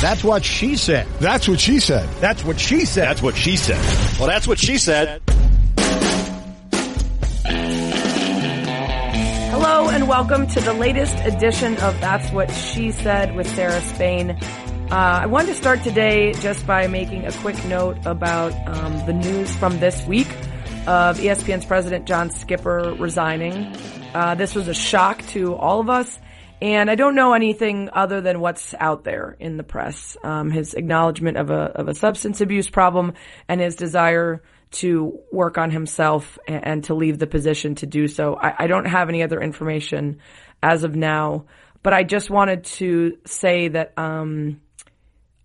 That's what she said. That's what she said. That's what she said. That's what she said. Well, that's what she said. Hello and welcome to the latest edition of That's What She Said with Sarah Spain. Uh, I wanted to start today just by making a quick note about um, the news from this week of ESPN's president John Skipper resigning. Uh, this was a shock to all of us. And I don't know anything other than what's out there in the press. Um, his acknowledgement of a of a substance abuse problem and his desire to work on himself and, and to leave the position to do so. I, I, don't have any other information as of now, but I just wanted to say that um,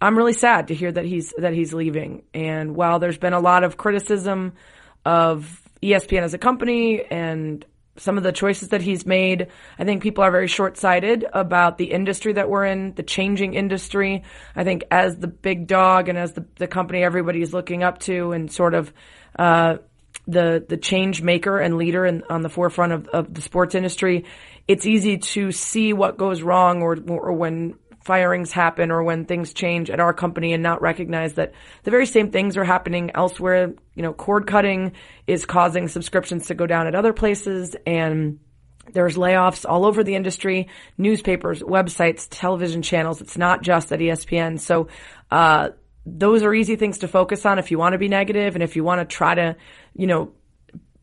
I'm really sad to hear that he's that he's leaving. And while there's been a lot of criticism of ESPN as a company and some of the choices that he's made. I think people are very short sighted about the industry that we're in, the changing industry. I think as the big dog and as the, the company everybody's looking up to and sort of, uh, the, the change maker and leader in, on the forefront of, of the sports industry, it's easy to see what goes wrong or, or when firings happen or when things change at our company and not recognize that the very same things are happening elsewhere. You know, cord cutting is causing subscriptions to go down at other places and there's layoffs all over the industry, newspapers, websites, television channels. It's not just at ESPN. So, uh, those are easy things to focus on if you want to be negative and if you want to try to, you know,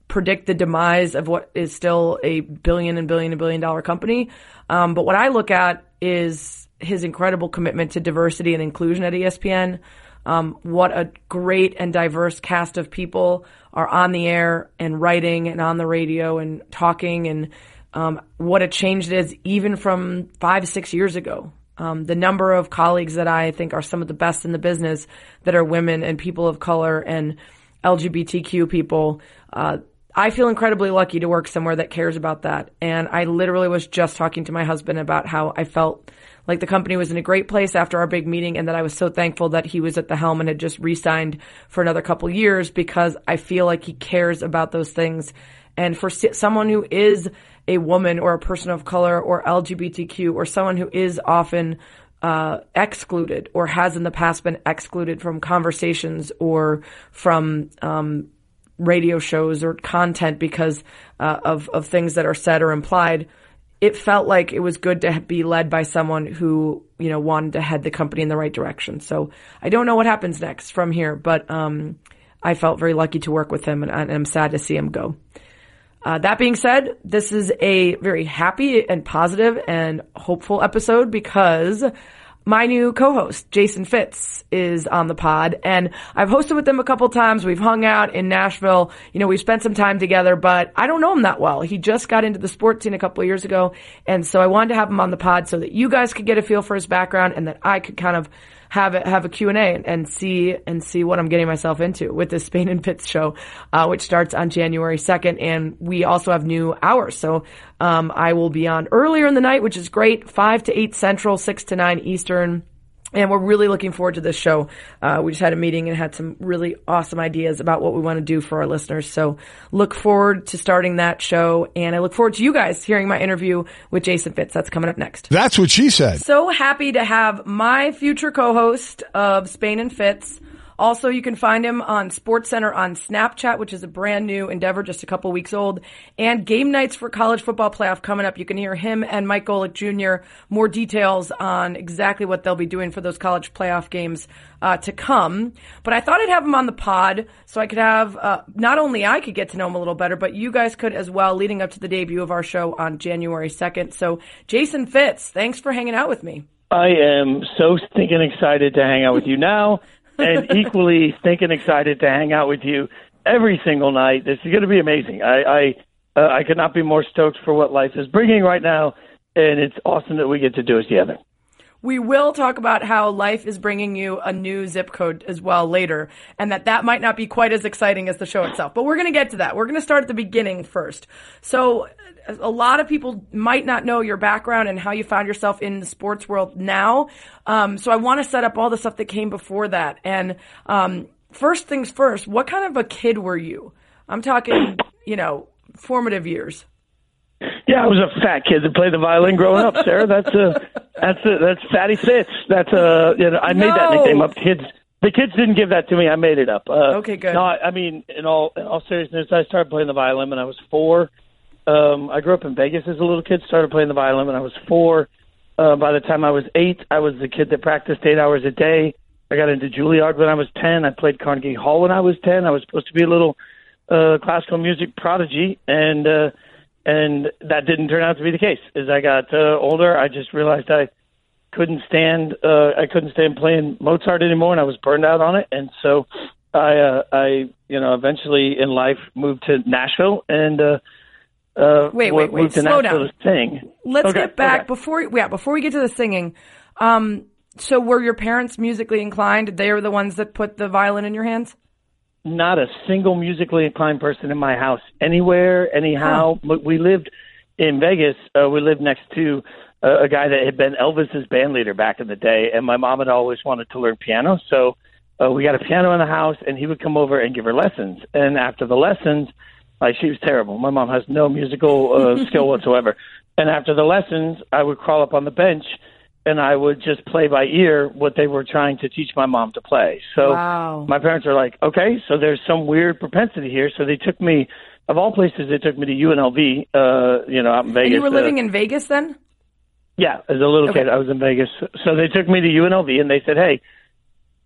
predict the demise of what is still a billion and billion and billion dollar company. Um, but what I look at is his incredible commitment to diversity and inclusion at ESPN. Um, what a great and diverse cast of people are on the air and writing and on the radio and talking and um, what a change it is even from five, six years ago. Um, the number of colleagues that I think are some of the best in the business that are women and people of color and LGBTQ people. Uh, I feel incredibly lucky to work somewhere that cares about that. And I literally was just talking to my husband about how I felt like the company was in a great place after our big meeting and that I was so thankful that he was at the helm and had just re-signed for another couple years because I feel like he cares about those things. And for someone who is a woman or a person of color or LGBTQ or someone who is often uh, excluded or has in the past been excluded from conversations or from um, radio shows or content because uh, of of things that are said or implied it felt like it was good to be led by someone who, you know, wanted to head the company in the right direction. So I don't know what happens next from here, but, um, I felt very lucky to work with him and, I'm sad to see him go. Uh, that being said, this is a very happy and positive and hopeful episode because my new co-host, Jason Fitz, is on the pod and I've hosted with him a couple times. We've hung out in Nashville. You know, we've spent some time together, but I don't know him that well. He just got into the sports scene a couple years ago. And so I wanted to have him on the pod so that you guys could get a feel for his background and that I could kind of have a, have a Q&A and, and see, and see what I'm getting myself into with this Spain and Fitz show, uh, which starts on January 2nd. And we also have new hours. So, um, I will be on earlier in the night, which is great. 5 to 8 Central, 6 to 9 Eastern. And we're really looking forward to this show. Uh, we just had a meeting and had some really awesome ideas about what we want to do for our listeners. So look forward to starting that show. And I look forward to you guys hearing my interview with Jason Fitz. That's coming up next. That's what she said. So happy to have my future co-host of Spain and Fitz, also, you can find him on SportsCenter on Snapchat, which is a brand new endeavor, just a couple weeks old, and game nights for college football playoff coming up. You can hear him and Mike Golic Jr. more details on exactly what they'll be doing for those college playoff games uh, to come. But I thought I'd have him on the pod so I could have uh, not only I could get to know him a little better, but you guys could as well, leading up to the debut of our show on January second. So, Jason Fitz, thanks for hanging out with me. I am so stinking excited to hang out with you now and equally stinking excited to hang out with you every single night. This is going to be amazing. I I, uh, I could not be more stoked for what life is bringing right now, and it's awesome that we get to do it together. We will talk about how life is bringing you a new zip code as well later, and that that might not be quite as exciting as the show itself. But we're going to get to that. We're going to start at the beginning first. So, a lot of people might not know your background and how you found yourself in the sports world now. Um, so, I want to set up all the stuff that came before that. And um, first things first, what kind of a kid were you? I'm talking, you know, formative years. Yeah, I was a fat kid that played the violin growing up, Sarah. That's a That's a, that's Fatty Fitz. That's uh you know I made that nickname up. Kids, the kids didn't give that to me. I made it up. Uh, Okay, good. No, I, I mean in all in all seriousness, I started playing the violin when I was four. Um, I grew up in Vegas as a little kid. Started playing the violin when I was four. Uh, by the time I was eight, I was the kid that practiced eight hours a day. I got into Juilliard when I was ten. I played Carnegie Hall when I was ten. I was supposed to be a little uh, classical music prodigy, and uh, and that didn't turn out to be the case. As I got uh, older, I just realized I couldn't stand uh, I couldn't stand playing Mozart anymore, and I was burned out on it. And so I uh, I you know eventually in life moved to Nashville and uh, uh, Wait, wait, wait. Slow down. sing. Let's Okay, get back okay. before yeah before we get to the singing. Um, so were your parents musically inclined? They were the ones that put the violin in your hands. not a single musically inclined person in my house anywhere anyhow But we lived in vegas uh, we lived next to uh, a guy that had been elvis's band leader back in the day and my mom had always wanted to learn piano so uh, we got a piano in the house and he would come over and give her lessons and after the lessons like she was terrible my mom has no musical uh, skill whatsoever and after the lessons i would crawl up on the bench and I would just play by ear what they were trying to teach my mom to play. So Wow. my parents are like, okay, so there's some weird propensity here. So they took me, of all places, they took me to UNLV, uh, you know, out in Vegas. And you were uh, living in Vegas then? yeah, as a little Okay. kid, I was in Vegas. So they took me to UNLV and they said, hey,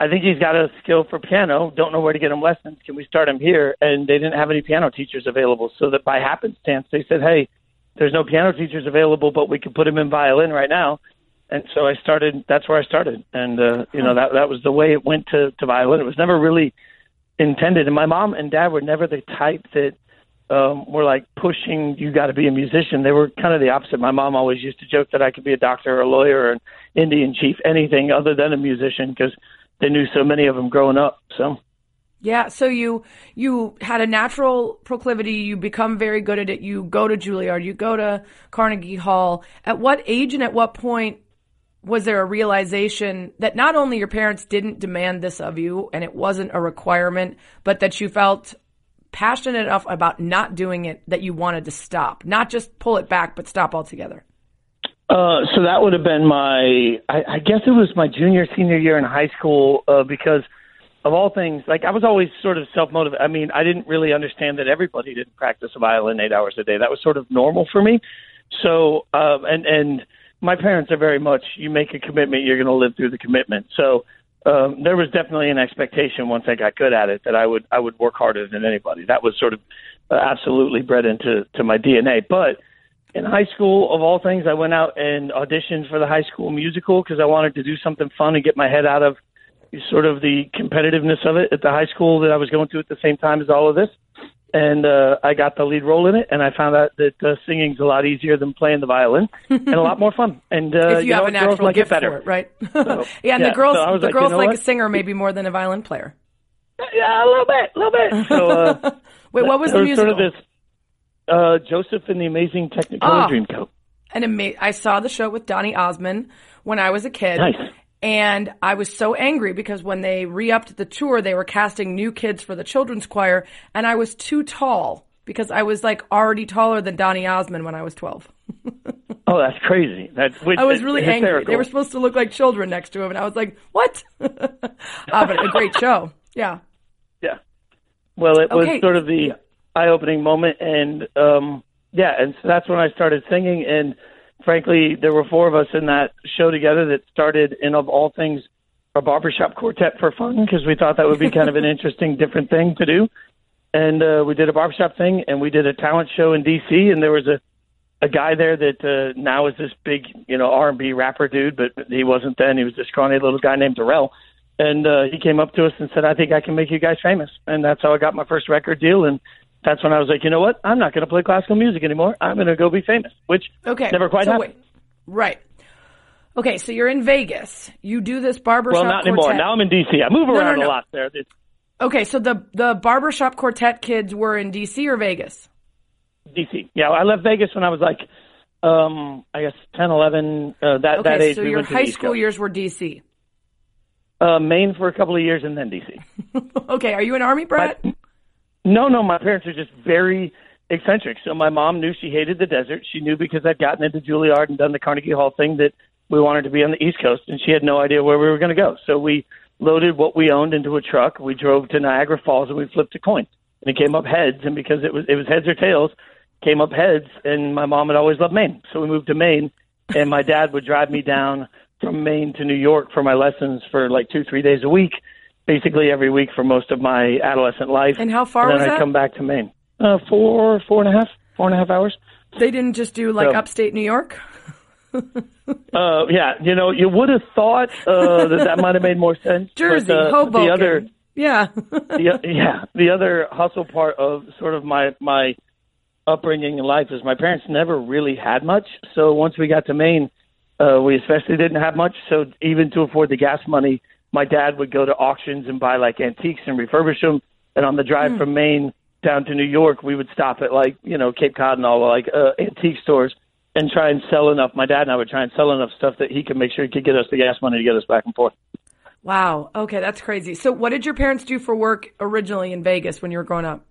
I think he's got a skill for piano. Don't know where to get him lessons. Can we start him here? And they didn't have any piano teachers available. So that by happenstance, they said, hey, there's no piano teachers available, but we could put him in violin right now. And so I started. That's where I started, and uh, you know that that was the way it went to to violin. It was never really intended. And my mom and dad were never the type that um, were like pushing you got to be a musician. They were kind of the opposite. My mom always used to joke that I could be a doctor or a lawyer or an Indian chief, anything other than a musician, because they knew so many of them growing up. So Yeah, so you you had a natural proclivity, you become very good at it, you go to Juilliard, you go to Carnegie Hall. At what age and at what point was there a realization that not only your parents didn't demand this of you and it wasn't a requirement, but that you felt passionate enough about not doing it that you wanted to stop, not just pull it back, but stop altogether? Uh, so that would have been my, I, I guess it was my junior, senior year in high school, uh, because of all things, like I was always sort of self motivated. I mean, I didn't really understand that everybody didn't practice a violin eight hours a day. That was sort of normal for me. So, um, and, and my parents are very much, you make a commitment, you're going to live through the commitment. So, um, there was definitely an expectation once I got good at it that I would, I would work harder than anybody. That was sort of uh, absolutely bred into, to my DNA. But, in high school, of all things, I went out and auditioned for the high school musical because I wanted to do something fun and get my head out of sort of the competitiveness of it at the high school that I was going to at the same time as all of this. And uh, I got the lead role in it, and I found out that uh, singing's a lot easier than playing the violin and a lot more fun. And uh, if you, have know, a girls natural like gift it better. for it, right? So, yeah, and yeah, the girls so the like, girls you know like what? a singer maybe more than a violin player. Yeah, a little bit, a little bit. So, uh, Wait, what was the musical? sort of this uh, Joseph and the Amazing Technicolor Ah. Dreamcoat. an ama- I saw the show with Donny Osmond when I was a kid. Nice. And I was so angry because when they re-upped the tour, they were casting new kids for the children's choir, and I was too tall because I was like already taller than Donny Osmond when I was 12. Oh, that's crazy. That's which, I was really angry. They were supposed to look like children next to him, and I was like, "What?" Ah, but a great show. Yeah. Yeah. Well, it was sort of the eye-opening moment, and um, yeah, and so that's when I started singing. And frankly, there were four of us in that show together that started, in of all things, a barbershop quartet for fun because we thought that would be kind of an interesting, different thing to do. And uh, we did a barbershop thing, and we did a talent show in D.C. And there was a a guy there that uh, now is this big, you know, R&B rapper dude, but he wasn't then. He was this scrawny little guy named Darrell. And uh, he came up to us and said, I think I can make you guys famous. And that's how I got my first record deal. And that's when I was like, you know what? I'm not going to play classical music anymore. I'm going to go be famous, which Okay. never quite so happened. wait. Right. Okay, so you're in Vegas. You do this barbershop Well, not anymore. Now I'm in D.C. I move no, around no. a lot there. It's Okay, so the the barbershop quartet kids were in DC or Vegas? D.C. Yeah, I left Vegas when I was like, um, I guess 10, 11, uh, that, Okay, that age. so we your high school years were DC. Uh, Maine for a couple of years and then D.C. Okay, are you an army brat? No, no, my parents are just very eccentric. So my mom knew she hated the desert. She knew because I'd gotten into Juilliard and done the Carnegie Hall thing that we wanted to be on the East Coast, and she had no idea where we were going to go. So we loaded what we owned into a truck. We drove to Niagara Falls, and we flipped a coin, and it came up heads. And because it was it was heads or tails, came up heads. And my mom had always loved Maine, so we moved to Maine, and my dad would drive me down from Maine to New York for my lessons for like two three days a week, basically every week for most of my adolescent life. And how far and then was I'd that? come back to Maine. Uh, four four and a half four and a half hours. They didn't just do like So- upstate New York. Uh, yeah, you know, you would have thought uh, that that might have made more sense. Jersey, but, uh, Hoboken. The other, yeah. the, yeah, the other hustle part of sort of my my upbringing in life is my parents never really had much. So once we got to Maine, uh, we especially didn't have much. So even to afford the gas money, my dad would go to auctions and buy like antiques and refurbish them. And on the drive from Maine down to New York, we would stop at like you know Cape Cod and all like uh, antique stores and try and sell enough. My dad and I would try and sell enough stuff that he could make sure he could get us the gas money to get us back and forth. wow. Okay, that's crazy. So, what did your parents do for work originally in Vegas when you were growing up?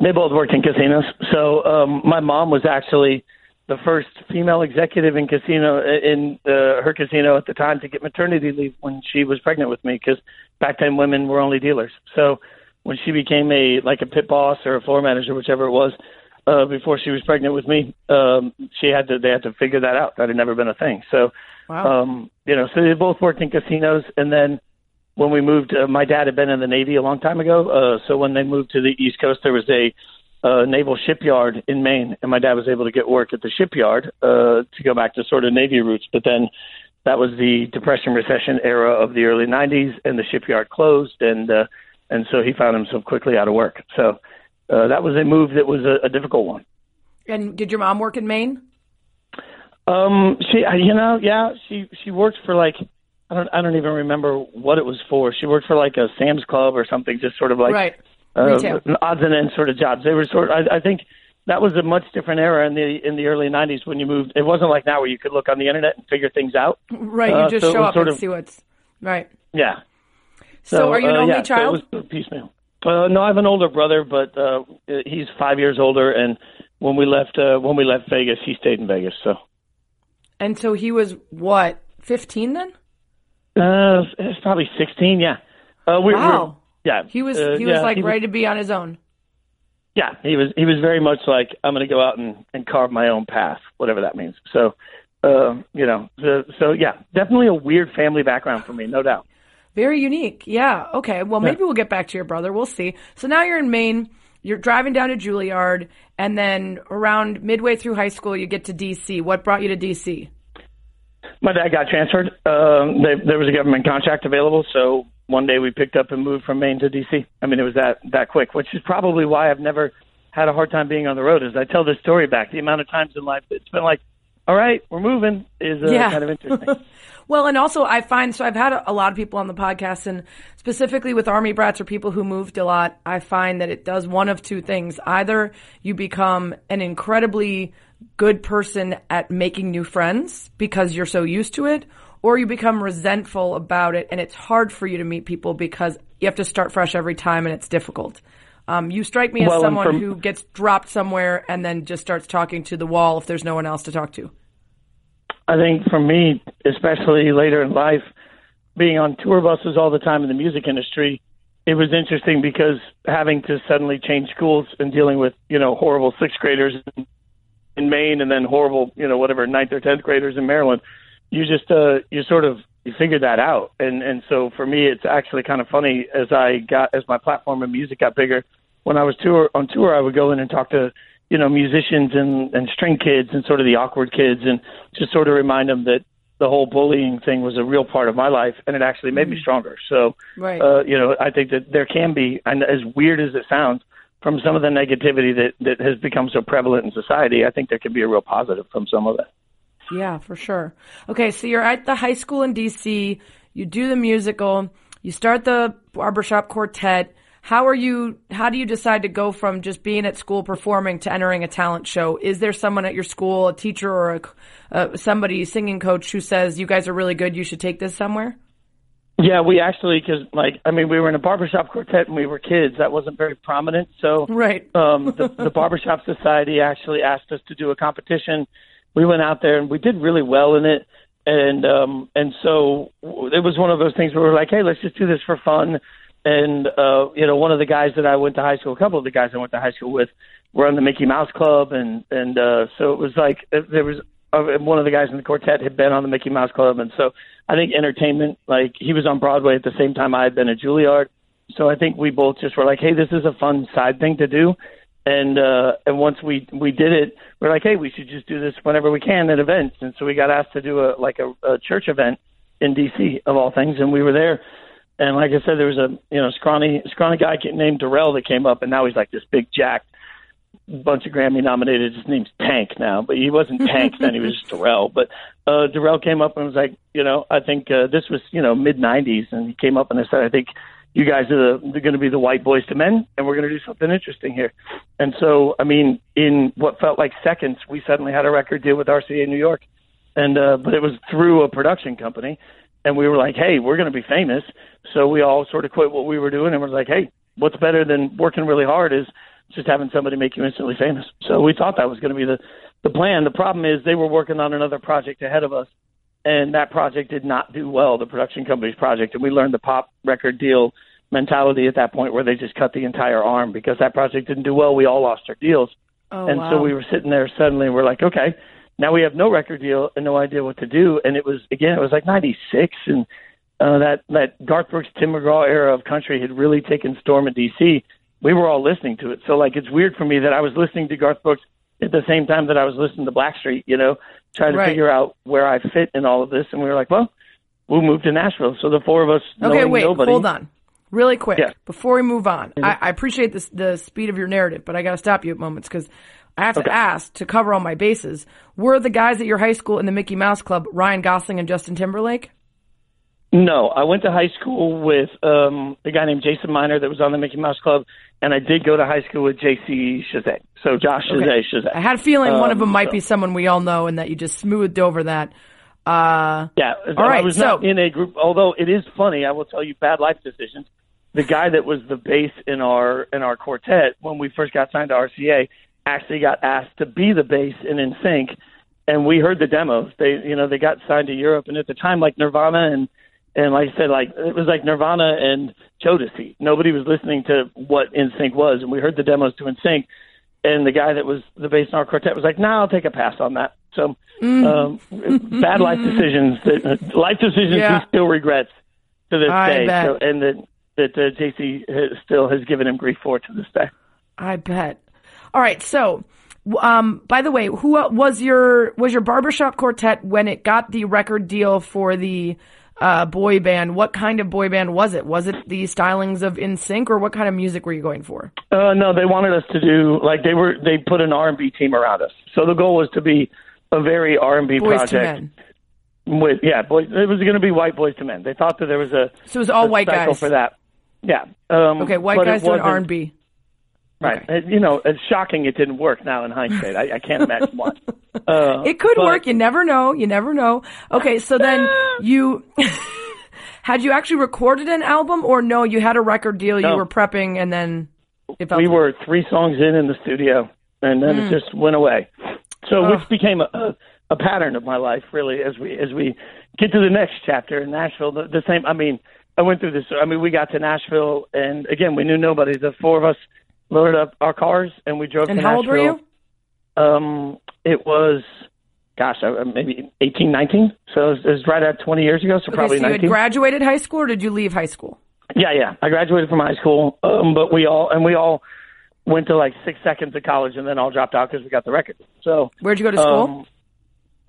They both worked in casinos. So um, my mom was actually the first female executive in casino in uh, her casino at the time to get maternity leave when she was pregnant with me because back then women were only dealers. So when she became a like a pit boss or a floor manager, whichever it was, uh, before she was pregnant with me, um, she had to they had to figure that out. That had never been a thing. So Wow. um, you know, so they both worked in casinos, and then when we moved, uh, my dad had been in the Navy a long time ago. Uh, so when they moved to the East Coast, there was a uh, naval shipyard in Maine, and my dad was able to get work at the shipyard uh, to go back to sort of Navy roots. But then that was the Depression recession era of the early '90s, and the shipyard closed, and uh, and so he found himself quickly out of work. So uh, that was a move that was a, a difficult one. and did your mom work in Maine? Um, she, you know, yeah, she she worked for like I don't I don't even remember what it was for. She worked for like a Sam's Club or something, just sort of like right. Uh, odds and ends sort of jobs. They were sort. Of, I, I think that was a much different era in the in the early '90s when you moved. It wasn't like now where you could look on the internet and figure things out. Right. You uh, just so show up and of- see what's right. Yeah. So, are you an uh, only yeah, child? So it was piecemeal. Uh, no, I have an older brother, but uh, he's five years older. And when we left, uh, when we left Vegas, he stayed in Vegas. So. and so he was what, 15 then? Uh, it's probably sixteen. Yeah. Uh, we, Wow. Yeah. He was uh, he was yeah, like ready to be on his own. Yeah, he was. He was very much like I'm going to go out and and carve my own path, whatever that means. So, uh, you know, so, so yeah, definitely a weird family background for me, no doubt. Very unique. Yeah. Okay. Well, maybe we'll get back to your brother. We'll see. So now you're in Maine. You're driving down to Juilliard, and then around midway through high school, you get to DC. What brought you to DC? My dad got transferred. Um, they, there was a government contract available, so one day we picked up and moved from Maine to DC. I mean, it was that that quick, which is probably why I've never had a hard time being on the road. As I tell this story back, the amount of times in life it's been like, "All right, we're moving," is uh, Yeah. kind of interesting. Well, and also I find so I've had a, a lot of people on the podcast, and specifically with army brats or people who moved a lot, I find that it does one of two things: either you become an incredibly good person at making new friends because you're so used to it, or you become resentful about it, and it's hard for you to meet people because you have to start fresh every time, and it's difficult. Um, you strike me as Well, someone from- who gets dropped somewhere and then just starts talking to the wall if there's no one else to talk to. I think for me, especially later in life, being on tour buses all the time in the music industry, it was interesting because having to suddenly change schools and dealing with you know horrible sixth graders in, in Maine and then horrible you know whatever ninth or tenth graders in Maryland, you just uh you sort of you figure that out and and so for me it's actually kind of funny as I got as my platform in music got bigger. When I was tour on tour, I would go in and talk to you know musicians and and string kids and sort of the awkward kids and just sort of remind them that the whole bullying thing was a real part of my life and it actually made me stronger. So Right. uh, you know, I think that there can be, and as weird as it sounds, from some of the negativity that that has become so prevalent in society, I think there can be a real positive from some of it. Yeah, for sure. Okay, so you're at the high school in DC, you do the musical, you start the barbershop quartet. How are you how do you decide to go from just being at school performing to entering a talent show? Is there someone at your school, a teacher or a, uh, somebody singing coach who says you guys are really good, you should take this somewhere? Yeah, we actually, because like, I mean, we were in a barbershop quartet and we were kids. That wasn't very prominent. So, Right. um, the, the barbershop society actually asked us to do a competition. We went out there and we did really well in it. and um, and so it was one of those things where we're like, hey, let's just do this for fun. And uh, you know, one of the guys that I went to high school, a couple of the guys I went to high school with, were on the Mickey Mouse Club, and and uh, so it was like there was uh, one of the guys in the quartet had been on the Mickey Mouse Club, and so I think entertainment, like he was on Broadway at the same time I had been at Juilliard, so I think we both just were like, hey, this is a fun side thing to do, and uh, and once we we did it, we're like, hey, we should just do this whenever we can at events, and so we got asked to do a like a, a church event in D.C. of all things, and we were there. And like I said, there was a you know scrawny scrawny guy named Darrell that came up, and now he's like this big jacked bunch of Grammy nominated. His name's Tank now, but he wasn't Tank then. He was just Darrell. But uh, Darrell came up and was like, you know, I think uh, this was you know mid '90s, and he came up and I said, I think you guys are, the, going to be the white boys to men, and we're going to do something interesting here. And so, I mean, in what felt like seconds, we suddenly had a record deal with RCA New York, and uh, but it was through a production company, and we were like, hey, we're going to be famous. So we all sort of quit what we were doing, and we're like, hey, what's better than working really hard is just having somebody make you instantly famous. So we thought that was going to be the the plan. The problem is they were working on another project ahead of us, and that project did not do well. The production company's project, and we learned the pop record deal mentality at that point where they just cut the entire arm because that project didn't do well. We all lost our deals, Oh, and wow. so we were sitting there suddenly. and We're like, okay, now we have no record deal and no idea what to do. And it was again, it was like '96, and uh, that that Garth Brooks, Tim McGraw era of country had really taken storm in DC. We were all listening to it, so like it's weird for me that I was listening to Garth Brooks at the same time that I was listening to Blackstreet. You know, trying to Right. figure out where I fit in all of this. And we were like, well, we'll move to Nashville. So the four of us, Okay, wait, nobody, hold on. Really quick, Yeah. before we move on, mm-hmm. I, I appreciate this, the speed of your narrative, but I got to stop you at moments because I have Okay. to ask to cover all my bases. Were the guys at your high school in the Mickey Mouse Club Ryan Gosling and Justin Timberlake? No, I went to high school with um, a guy named Jason Miner that was on the Mickey Mouse Club, and I did go to high school with J.C. Chasez. So Josh Chasez, Okay. Chasez. I had a feeling one of them Um, might so- be someone we all know, and that you just smoothed over that. Uh, Yeah, All right, I was so- not in a group. Although it is funny, I will tell you, bad life decisions. The guy that was the bass in our in our quartet when we first got signed to RCA actually got asked to be the bass in NSYNC, and we heard the demos. They, you know, they got signed to Europe, and at the time, like Nirvana and and like I said, like it was like Nirvana and Jodeci. Nobody was listening to what NSYNC was, and we heard the demos to NSYNC. And the guy that was the bass in our quartet was like, "No, nah, I'll take a pass on that." So, um, bad life decisions. That, life decisions Yeah. he still regrets to this I day. So, and that that uh, JC has, still has given him grief for to this day. I bet. All right, so. Um, by the way, who was your was your barbershop quartet when it got the record deal for the uh, boy band? What kind of boy band was it? Was it the stylings of NSYNC, or what kind of music were you going for? Uh, no, they wanted us to do like they were. They put an R and B team around us. So the goal was to be a very R and B project. to men. With yeah, boys. It was going to be white boys to men. They thought that there was a So it was all white guys. for that. Yeah. Um, Okay, white guys doing R and B. Right. Uh, You know, it's shocking it didn't work now in hindsight. I, I can't imagine why. Uh, It could but- work. You never know. You never know. Okay, so then you had you actually recorded an album, or no? You had a record deal. You were prepping, and then we through. were three songs in in the studio, and then Mm. it just went away. So, Ugh. which became a, a, a pattern of my life, really, as we as we get to the next chapter in Nashville. The, the same. I mean, I went through this. I mean, we got to Nashville, and again, we knew nobody. The four of us loaded up our cars, and we drove And to how old were you? Um, it was, gosh, uh, maybe eighteen, nineteen. So it was, it was right at 20 years ago, so Okay, probably so you had graduated high school, or did you leave high school? Yeah, yeah. I graduated from high school, um, but we all and we all went to like six seconds of college, and then all dropped out because we got the record. So, Where'd you go to school?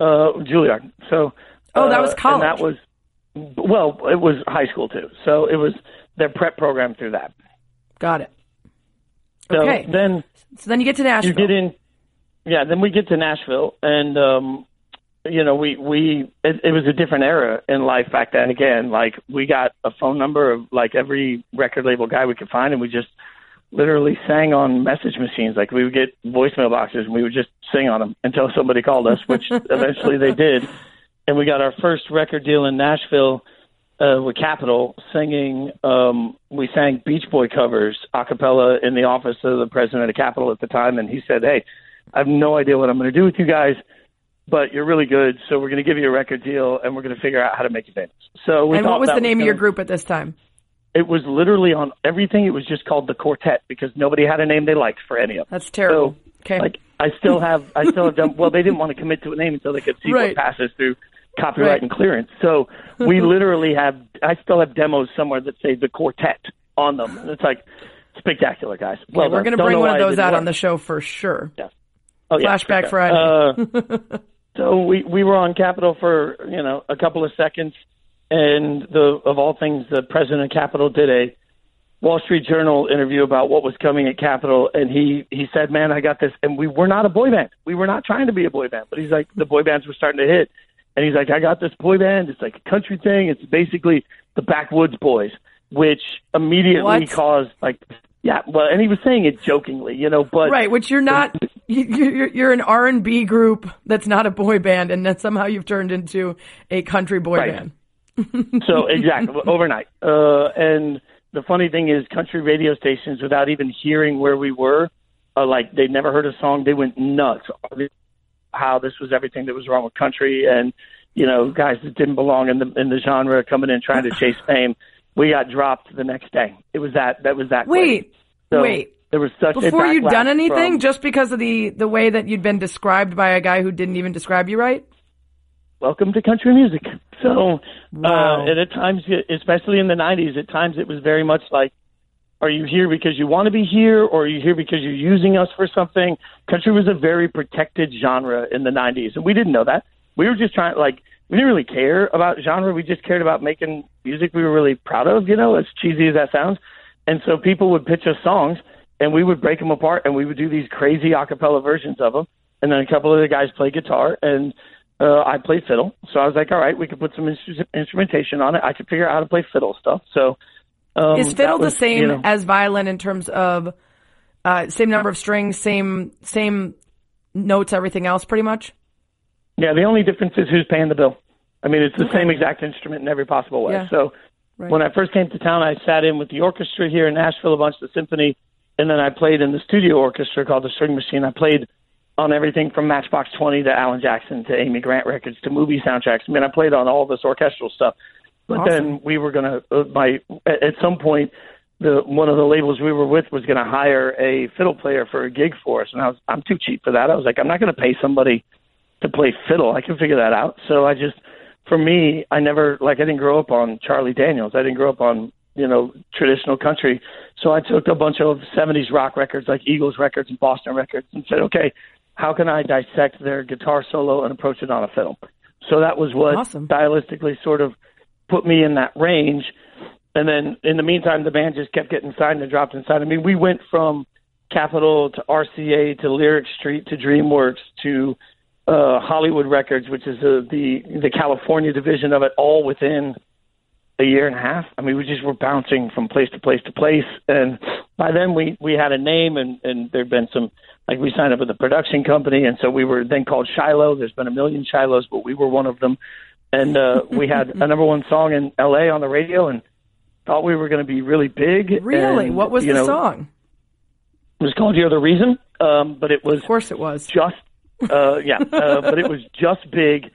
um, uh, Juilliard. So, Oh, that uh, was and college. that was well, it was high school too. So it was their prep program through that. Got it. So Okay. then So then you get to Nashville. you get in yeah then we get to nashville and um you know we we it, it was a different era in life back then again like we got a phone number of like every record label guy we could find and we just literally sang on message machines like we would get voicemail boxes and we would just sing on them until somebody called us which eventually they did and we got our first record deal in nashville uh, with Capitol singing. Um, we sang Beach Boy covers a cappella in the office of the president of Capitol at the time, and he said, "Hey, I have no idea what I'm going to do with you guys, but you're really good, so we're going to give you a record deal, and we're going to figure out how to make you famous. So we and what was the name of your group at this time? It was literally on everything. It was just called the Quartet because nobody had a name they liked for any of. them. That's terrible. So, okay. Like I still have, I still have done. Well, they didn't want to commit to a name until they could see Right. what passes through copyright Right. and clearance. So we literally have. I still have demos somewhere that say the Quartet on them, and it's like spectacular, guys. Well, Okay, we're going to bring one of those out work. on the show for sure. Oh, yeah, Flashback sure. Friday. Uh, so we we were on Capitol for you know a couple of seconds, and the of all things, the president of Capitol did a Wall Street Journal interview about what was coming at Capitol, and he he said, "Man, I got this." And we were not a boy band. We were not trying to be a boy band, but he's like, the boy bands were starting to hit, and he's like, "I got this boy band. It's like a country thing. It's basically the Backwoods Boys," which immediately What? caused like. Yeah, well, and he was saying it jokingly, you know, but right, which you're not. you- You're, you're an R and B group that's not a boy band, and that somehow you've turned into a country boy Right. band. so exactly overnight. Uh, and the funny thing is, country radio stations, without even hearing where we were, uh, like they'd never heard a song, they went nuts. How this was everything that was wrong with country, and you know, guys that didn't belong in the in the genre coming in trying to chase fame. We got dropped the next day. It was that that was that. Wait, So wait. There was such a Before you'd done anything, from- just because of the the way that you'd been described by a guy who didn't even describe you right. welcome to country music. So, Wow. uh, and at times, especially in the '90s, at times it was very much like, "Are you here because you want to be here, or are you here because you're using us for something?" Country was a very protected genre in the '90s, and we didn't know that. We were just trying, like, we didn't really care about genre. We just cared about making music we were really proud of. You know, as cheesy as that sounds. And so people would pitch us songs, and we would break them apart, and we would do these crazy a cappella versions of them. And then a couple of the guys play guitar, and uh, I played fiddle. So I was like, all right, we could put some instru- instrumentation on it. I could figure out how to play fiddle stuff. So um, Is fiddle was, the same you know, as violin in terms of uh, same number of strings, same same notes, everything else, pretty much? yeah, the only difference is who's paying the bill. I mean, it's the same exact instrument in every possible way. Yeah. So Right. when I first came to town, I sat in with the orchestra here in Nashville, a bunch of the symphony, and then I played in the studio orchestra called the String Machine. I played on everything from Matchbox 20 to Alan Jackson to Amy Grant records to movie soundtracks. I mean, I played on all this orchestral stuff. But Awesome. then we were going to, uh, my at some point, the one of the labels we were with was going to hire a fiddle player for a gig for us, and I was I'm too cheap for that. I was like, I'm not going to pay somebody to play fiddle. I can figure that out. So I just, for me, I never like I didn't grow up on Charlie Daniels. I didn't grow up on you know traditional country. So I took a bunch of '70s rock records like Eagles records and Boston records and said, okay, how can I dissect their guitar solo and approach it on a fiddle? So that was what Awesome. stylistically sort of put me in that range. And then in the meantime, the band just kept getting signed and dropped inside. I mean, we went from Capitol to RCA to Lyric Street to DreamWorks to uh, Hollywood Records, which is uh, the the California division of it, all within a year and a half. I mean, we just were bouncing from place to place to place, and by then we we had a name, and and there'd been some like we signed up with a production company, and so we were then called Shiloh. There's been a million Shilohs, but we were one of them, and uh, we had a number one song in L.A. on the radio, and thought we were going to be really big. Really? and, what was the know, song? It was called "You're the Reason," um, but it was Of course it was. just uh yeah uh, but it was just big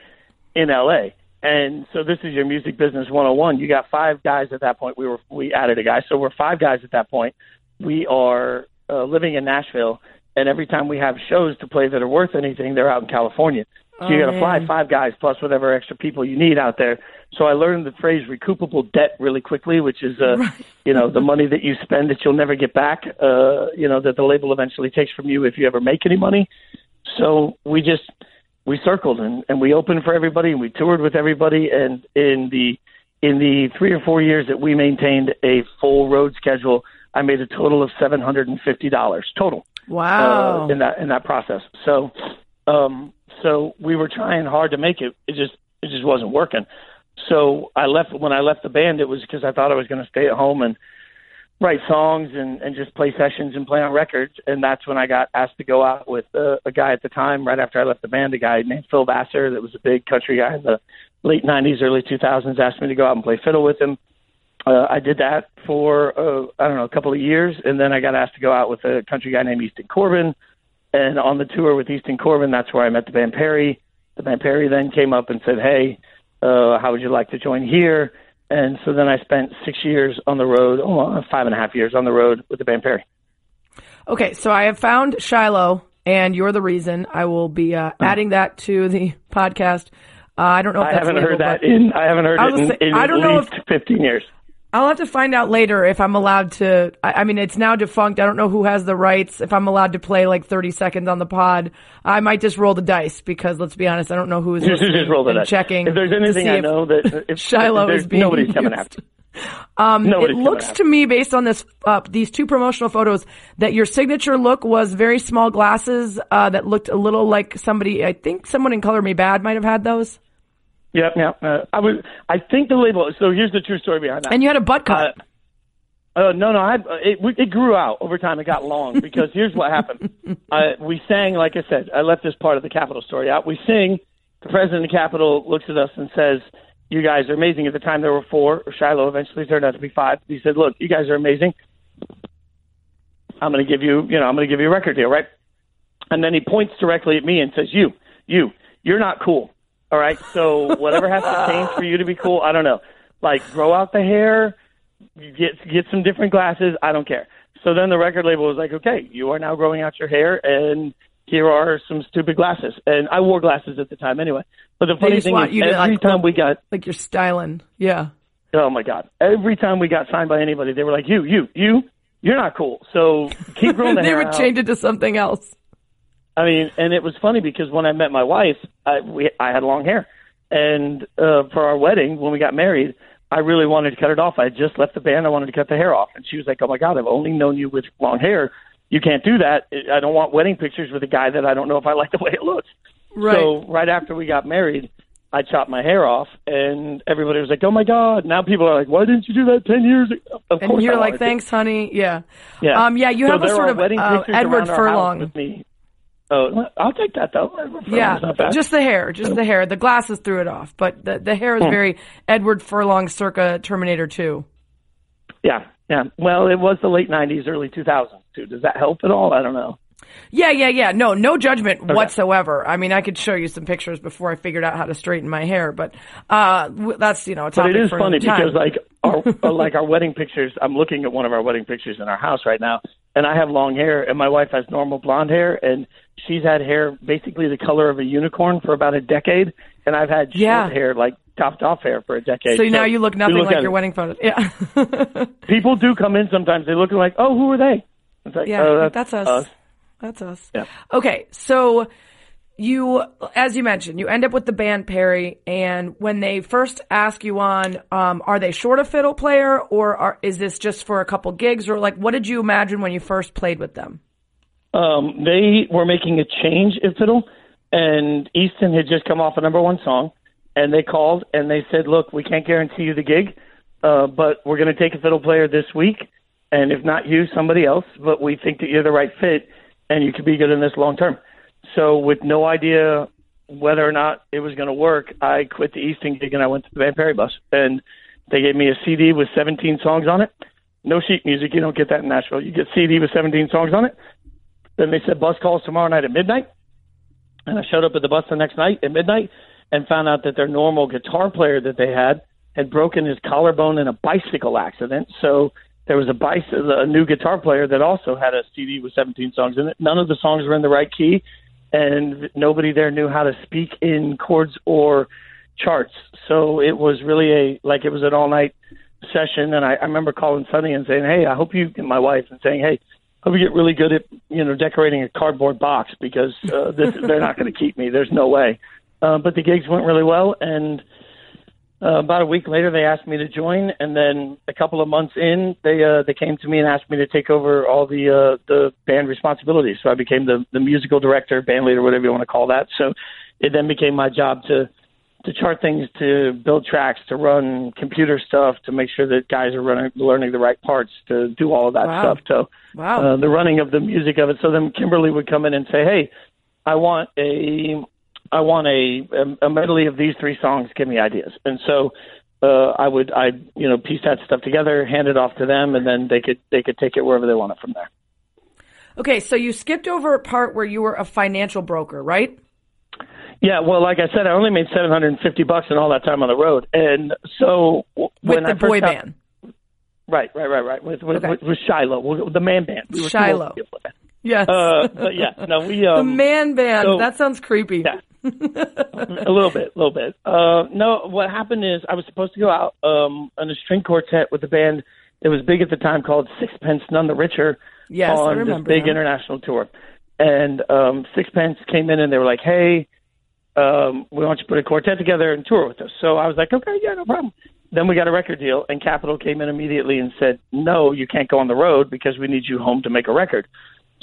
in la and so this is your music business 101 you got five guys at that point we were we added a guy so we're five guys at that point we are uh, living in nashville and every time we have shows to play that are worth anything they're out in california so you Oh, got to fly five guys plus whatever extra people you need out there. So i learned the phrase recoupable debt really quickly which is uh you know the money that you spend that you'll never get back uh you know that the label eventually takes from you if you ever make any money. So we just we circled and, and we opened for everybody and we toured with everybody. And in the in the three or four years that we maintained a full road schedule i made a total of seven hundred and fifty dollars total Wow. uh, in that in that process. So um so we were trying hard to make it. It just it just wasn't working. So i left when i left the band it was because i thought i was going to stay at home and write songs and and just play sessions and play on records. And that's when I got asked to go out with uh, a guy at the time right after I left the band a guy named Phil Vassar that was a big country guy in the late 90s early 2000s asked me to go out and play fiddle with him. Uh, I did that for uh, I don't know a couple of years. And then I got asked to go out with a country guy named Easton Corbin and on the tour with Easton Corbin that's where I met the band Perry The band Perry then came up and said, "Hey, uh, how would you like to join here?" And so then I spent six years on the road, oh, well, five and a half years on the road with the band Perry. Okay, so I have found Shiloh, and you're the reason. I will be uh, adding that to the podcast. Uh, I don't know if I haven't legal, heard that in I haven't heard it in, say- in I at don't know least fifteen years. I'll have to find out later if I'm allowed to. I, I mean, it's now defunct. I don't know who has the rights. If I'm allowed to play like 30 seconds on the pod, I might just roll the dice because let's be honest, I don't know who is Just, roll the dice. checking. If there's anything I know that if, Shiloh if is being nobody's coming used. after. Um, it looks to me, based on this, uh, these two promotional photos, that your signature look was very small glasses uh, that looked a little like somebody. I think someone in Color Me Badd might have had those, Yep, yep. Uh, I was. I think the label. So here's the true story behind that. and you had a butt cut. Uh, uh, no, no, I, it, it grew out over time. It got long because here's what happened. Uh, we sang, like I said, I left this part of the Capitol story out. We sing. The president of the Capitol looks at us and says, "You guys are amazing." At the time, there were four. Shiloh eventually turned out to be five. He said, "Look, you guys are amazing. I'm going to give you, you know, I'm going to give you a record deal, right?" And then he points directly at me and says, "You, you, you're not cool. All right. So whatever has to change for you to be cool, I don't know. Like grow out the hair." get get some different glasses. I don't care. So then the record label was like, okay, you are now growing out your hair, and here are some stupid glasses. And I wore glasses at the time anyway. But the funny thing is, every like, time we got, like you're styling. Yeah. oh my god, every time we got signed by anybody, they were like, you, you, you, you're not cool. So keep growing the they hair would out. change it to something else. I mean, and it was funny because when I met my wife, I we I had long hair, and uh, for our wedding when we got married, I really wanted to cut it off. I had just left the band. I wanted to cut the hair off, and she was like, "Oh my God, I've only known you with long hair. You can't do that. I don't want wedding pictures with a guy that I don't know if I like the way it looks." Right. So right after we got married, I chopped my hair off, and everybody was like, "Oh my God!" Now people are like, "Why didn't you do that ten years ago?" Of And course, you're I like, to. thanks, honey. Yeah. Yeah. Um, yeah, you So have a sort of wedding uh, Edward around our house Furlong. with me. Oh, I'll take that though. Yeah, just the hair, just the hair. The glasses threw it off, but the the hair is Hmm. very Edward Furlong, circa Terminator Two. Yeah, yeah. Well, it was the late '90s, early 2000s too. Does that help at all? I don't know. Yeah, yeah, yeah. No, no judgment whatsoever. I mean, I could show you some pictures before I figured out how to straighten my hair, but uh, that's you know a But it is funny because like our like our wedding pictures. I'm looking at one of our wedding pictures in our house right now, and I have long hair, and my wife has normal blonde hair, and she's had hair basically the color of a unicorn for about a decade, and I've had short Yeah. hair, like topped off hair, for a decade. so now you look nothing look like your it. wedding photos. Yeah, People do come in sometimes. They look like, oh, who are they? It's like, yeah, oh, that's, us. us. That's us. Yeah. Okay, so you, as you mentioned, you end up with the band Perry, and when they first ask you on, um, are they short a fiddle player, or are, is this just for a couple gigs, or like, what did you imagine when you first played with them? um, they were making a change in Fiddle, and Easton had just come off a number one song, and they called and they said, "Look, we can't guarantee you the gig, uh, but we're going to take a fiddle player this week, and if not you, somebody else. But we think that you're the right fit, and you could be good in this long term." So, with no idea whether or not it was going to work, I quit the Easton gig and I went to the Band Perry bus, and they gave me a CD with 17 songs on it. No sheet music, you don't get that in Nashville. You get CD with 17 songs on it. Then they said bus calls tomorrow night at midnight. And I showed up at the bus the next night at midnight and found out that their normal guitar player that they had had broken his collarbone in a bicycle accident. So there was a bicycle, a new guitar player that also had a CD with 17 songs in it. None of the songs were in the right key, and nobody there knew how to speak in chords or charts. So it was really a like it was an all night session. And I, I remember calling Sonny and saying, "Hey, I hope you," and my wife, and saying, "Hey." hope you get really good at you know decorating a cardboard box because uh, this, they're not going to keep me. There's no way. Uh, but the gigs went really well, and uh, about a week later they asked me to join, and then a couple of months in they uh, they came to me and asked me to take over all the uh, the band responsibilities. So I became the the musical director, band leader, whatever you want to call that. So it then became my job to to chart things, to build tracks, to run computer stuff, to make sure that guys are running, learning the right parts, to do all of that Wow. stuff. So Wow. uh, the running of the music of it. So then Kimberly would come in and say, "Hey, I want a, I want a, a medley of these three songs. Give me ideas." And so uh, I would, I, you know, piece that stuff together, hand it off to them, and then they could, they could take it wherever they want it from there. Okay, so you skipped over a part where you were a financial broker, right? Yeah, well, like I said, I only made seven hundred and fifty bucks in all that time on the road, and so with when the I boy got- band. right, right, right, right, with with, Okay. with, with Shiloh, with the man band, we were too old Shiloh. to be a boy band. Yes. Uh, but yeah, no, we the um, man band. so- that sounds creepy. Yeah. A little bit, a little bit. Uh, no, what happened is I was supposed to go out um, on a string quartet with a band that was big at the time called Sixpence None the Richer Yes, I on this big international tour. And um, Sixpence came in and they were like, "Hey, um, we want you to put a quartet together and tour with us." So I was like, "Okay, yeah, no problem." Then we got a record deal, and Capitol came in immediately and said, "No, you can't go on the road because we need you home to make a record."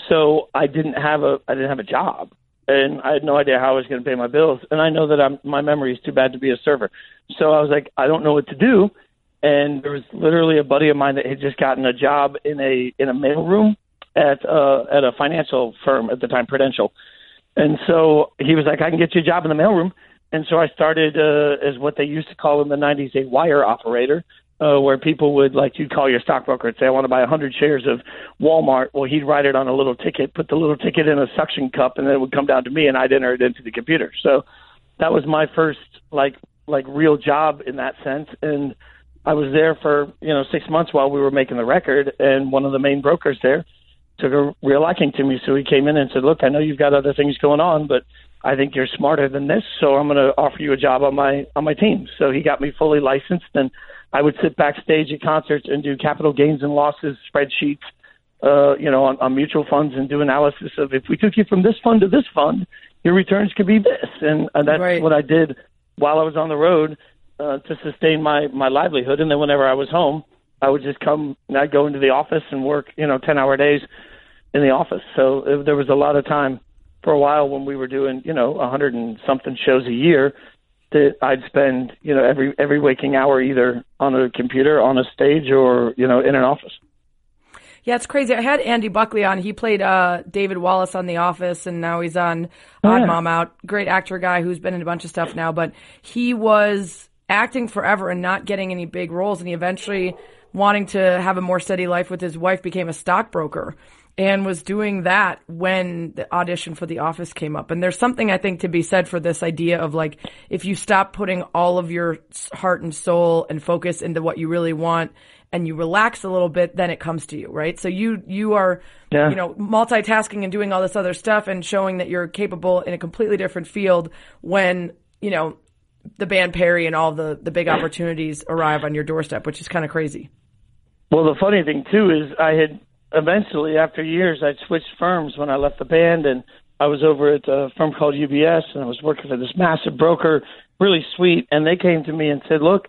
So I didn't have a I didn't have a job, and I had no idea how I was going to pay my bills. And I know that I'm my memory is too bad to be a server, so I was like, I don't know what to do. And there was literally a buddy of mine that had just gotten a job in a in a mailroom at uh, at a financial firm at the time, Prudential. And so he was like, I can get you a job in the mailroom. And so I started uh, as what they used to call in the 90s a wire operator, uh, where people would, like, you'd call your stockbroker and say, I want to buy 100 shares of Walmart. Well, he'd write it on a little ticket, put the little ticket in a suction cup, and then it would come down to me, and I'd enter it into the computer. So that was my first, like, like real job in that sense. And I was there for, you know, six months while we were making the record, and one of the main brokers there took a real liking to me. So he came in and said, "Look, I know you've got other things going on, but I think you're smarter than this. So I'm going to offer you a job on my on my team." So he got me fully licensed, and I would sit backstage at concerts and do capital gains and losses spreadsheets, uh, you know, on, on mutual funds and do analysis of if we took you from this fund to this fund, your returns could be this, and, and that's Right. what I did while I was on the road uh, to sustain my my livelihood. And then whenever I was home, I would just come and I'd go into the office and work, you know, ten hour days in the office. So uh, there was a lot of time for a while when we were doing, you know, a hundred and something shows a year that I'd spend, you know, every every waking hour either on a computer, on a stage, or you know, in an office. Yeah, it's crazy. I had Andy Buckley on. He played uh, David Wallace on The Office, and now he's on Odd yeah. Mom Out. Great actor guy who's been in a bunch of stuff now, but he was acting forever and not getting any big roles, and he eventually, wanting to have a more steady life with his wife, became a stockbroker and was doing that when the audition for The Office came up. And there's something I think to be said for this idea of like, if you stop putting all of your heart and soul and focus into what you really want and you relax a little bit, then it comes to you, right? So you, you are, Yeah. you know, multitasking and doing all this other stuff and showing that you're capable in a completely different field when, you know, the band Perry and all the, the big opportunities arrive on your doorstep, which is kind of crazy. Well, the funny thing too is I had eventually, after years, I'd switched firms when I left the band, and I was over at a firm called UBS, and I was working for this massive broker, really sweet, and they came to me and said, "Look,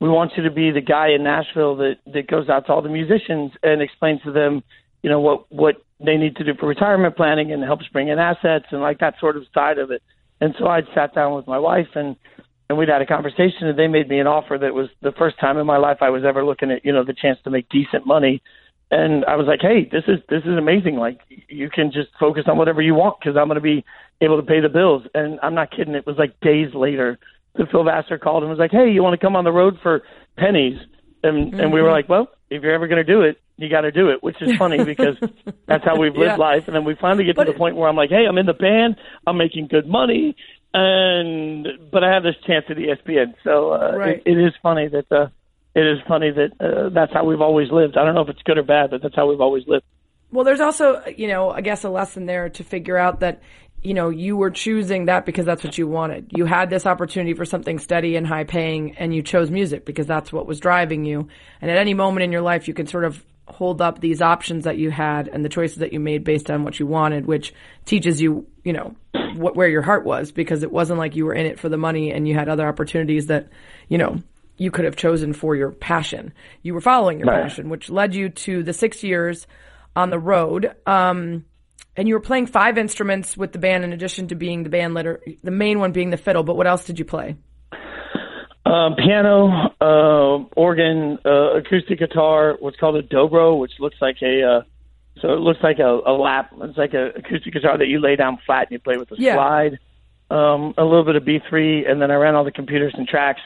we want you to be the guy in Nashville that that goes out to all the musicians and explains to them, you know, what what they need to do for retirement planning and helps bring in assets and like that sort of side of it." And so I'd sat down with my wife and and we'd had a conversation and they made me an offer that was the first time in my life I was ever looking at, you know, the chance to make decent money. And I was like, "Hey, this is this is amazing. Like you can just focus on whatever you want because I'm going to be able to pay the bills." And I'm not kidding. It was like days later that Phil Vassar called and was like, "Hey, you want to come on the road for pennies?" And and we were like, "Well, if you're ever going to do it, you got to do it." Which is funny because that's how we've lived Yeah. life. And then we finally get But to the point where I'm like, "Hey, I'm in the band. I'm making good money." And but I have this chance at ESPN, so uh, Right. it, it is funny that uh, it is funny that uh, that's how we've always lived. I don't know if it's good or bad, but that's how we've always lived. Well, there's also, you know, I guess a lesson there to figure out that, you know, you were choosing that because that's what you wanted. You had this opportunity for something steady and high paying and you chose music because that's what was driving you. And at any moment in your life, you can sort of hold up these options that you had and the choices that you made based on what you wanted, which teaches you, you know, what, where your heart was because it wasn't like you were in it for the money and you had other opportunities that, you know, you could have chosen for your passion. You were following your Right. passion, which led you to the six years on the road. Um, and you were playing five instruments with the band in addition to being the band leader, the main one being the fiddle. But what else did you play? Um, piano, uh, organ, uh, acoustic guitar, what's called a dobro, which looks like a uh, so it looks like a, a lap. It's like an acoustic guitar that you lay down flat and you play with a Yeah. slide. Um, a little bit of B3, and then I ran all the computers and tracks.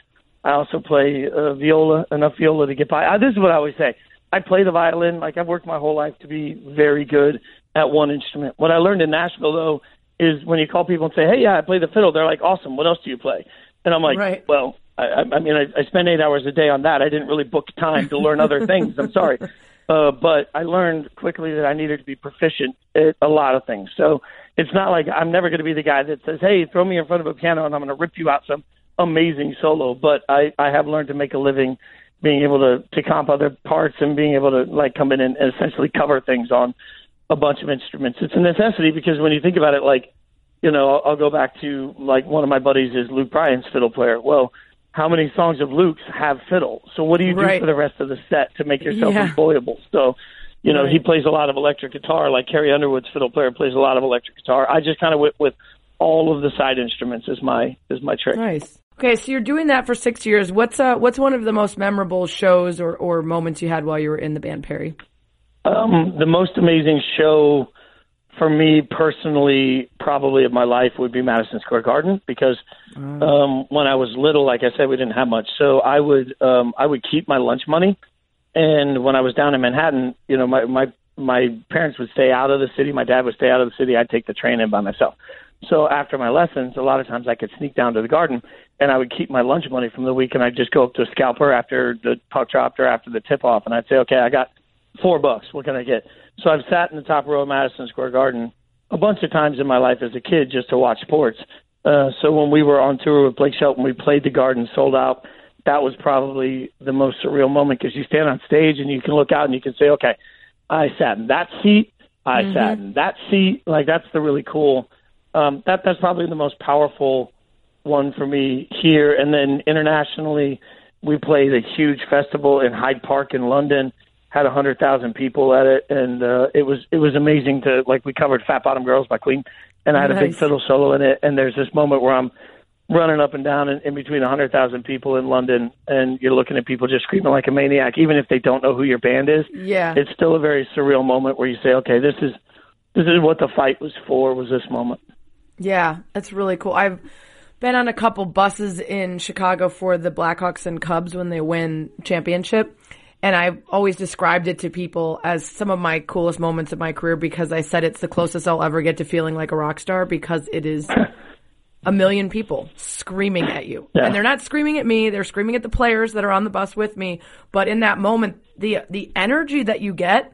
I also play uh, viola, enough viola to get by. Uh, this is what I always say. I play the violin. Like I've worked my whole life to be very good at one instrument. What I learned in Nashville, though, is when you call people and say, "Hey, yeah, I play the fiddle." They're like, "Awesome. What else do you play?" And I'm like, Right. "Well, I, I mean, I, I spend eight hours a day on that. I didn't really book time to learn other things. I'm sorry, uh, but I learned quickly that I needed to be proficient at a lot of things. So it's not like I'm never going to be the guy that says, "Hey, throw me in front of a piano and I'm going to rip you out some amazing solo." But I, I have learned to make a living being able to to comp other parts and being able to like come in and essentially cover things on a bunch of instruments. It's a necessity because when you think about it, like you know, I'll, I'll go back to like one of my buddies is Luke Bryan's fiddle player. Well, how many songs of Luke's have fiddle? So what do you Right. do for the rest of the set to make yourself Yeah. employable? So, you know, Right. he plays a lot of electric guitar. Like Carrie Underwood's fiddle player plays a lot of electric guitar. I just kind of went with all of the side instruments as my as my trick. Nice. Okay, so you're doing that for six years. What's uh what's one of the most memorable shows or, or moments you had while you were in the band Perry? Um, the most amazing show for me personally, probably of my life, would be Madison Square Garden because um, when I was little, like I said, we didn't have much, so I would um, I would keep my lunch money, and when I was down in Manhattan, you know, my my my parents would stay out of the city, my dad would stay out of the city, I'd take the train in by myself. So after my lessons, a lot of times I could sneak down to the garden, and I would keep my lunch money from the week, and I'd just go up to a scalper after the puck dropped or after the tip off, and I'd say, okay, I got four bucks. What can I get? So I've sat in the top row of Madison Square Garden a bunch of times in my life as a kid just to watch sports. Uh, so when we were on tour with Blake Shelton, we played the Garden sold out. That was probably the most surreal moment because you stand on stage and you can look out and you can say, okay, I sat in that seat. I sat in that seat. Like that's the really cool. Um, that that's probably the most powerful one for me here. And then internationally, we played a huge festival in Hyde Park in London. Had a hundred thousand people at it, and uh, it was it was amazing to like we covered "Fat Bottom Girls" by Queen, and I had a big fiddle solo in it. And there's this moment where I'm running up and down in, in between a hundred thousand people in London, and you're looking at people just screaming like a maniac, even if they don't know who your band is Yeah. it's still a very surreal moment where you say, okay, this is this is what the fight was for. Was this moment? Yeah, that's really cool. I've been on a couple buses in Chicago for the Blackhawks and Cubs when they win championship. And I've always described it to people as some of my coolest moments of my career because I said it's the closest I'll ever get to feeling like a rock star because it is a million people screaming at you. Yeah. And they're not screaming at me, they're screaming at the players that are on the bus with me. But in that moment, the the energy that you get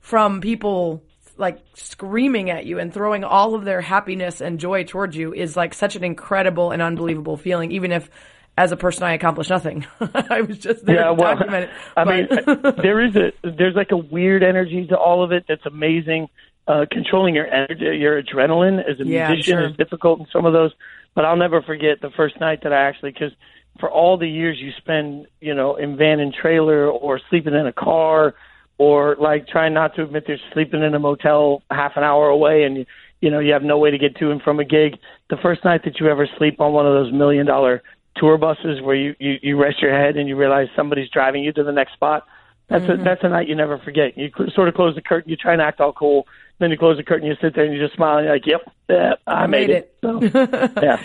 from people like screaming at you and throwing all of their happiness and joy towards you is like such an incredible and unbelievable feeling, even if as a person I accomplished nothing. I was just there Yeah, to well, document it. I but- mean, there is a there's like a weird energy to all of it that's amazing. Uh, controlling your energy, your adrenaline as a Yeah, musician sure. is difficult in some of those. But I'll never forget the first night that I actually because for all the years you spend, you know, in van and trailer or sleeping in a car or like trying not to admit they're sleeping in a motel half an hour away and you you know you have no way to get to and from a gig. The first night that you ever sleep on one of those million dollar tour buses where you you, you rest your head and you realize somebody's driving you to the next spot that's a mm-hmm. that's a night you never forget. You cl- sort of close the curtain you try and act all cool then you close the curtain you sit there and you just smile and you're like yep yeah, I, made made, it. So, yeah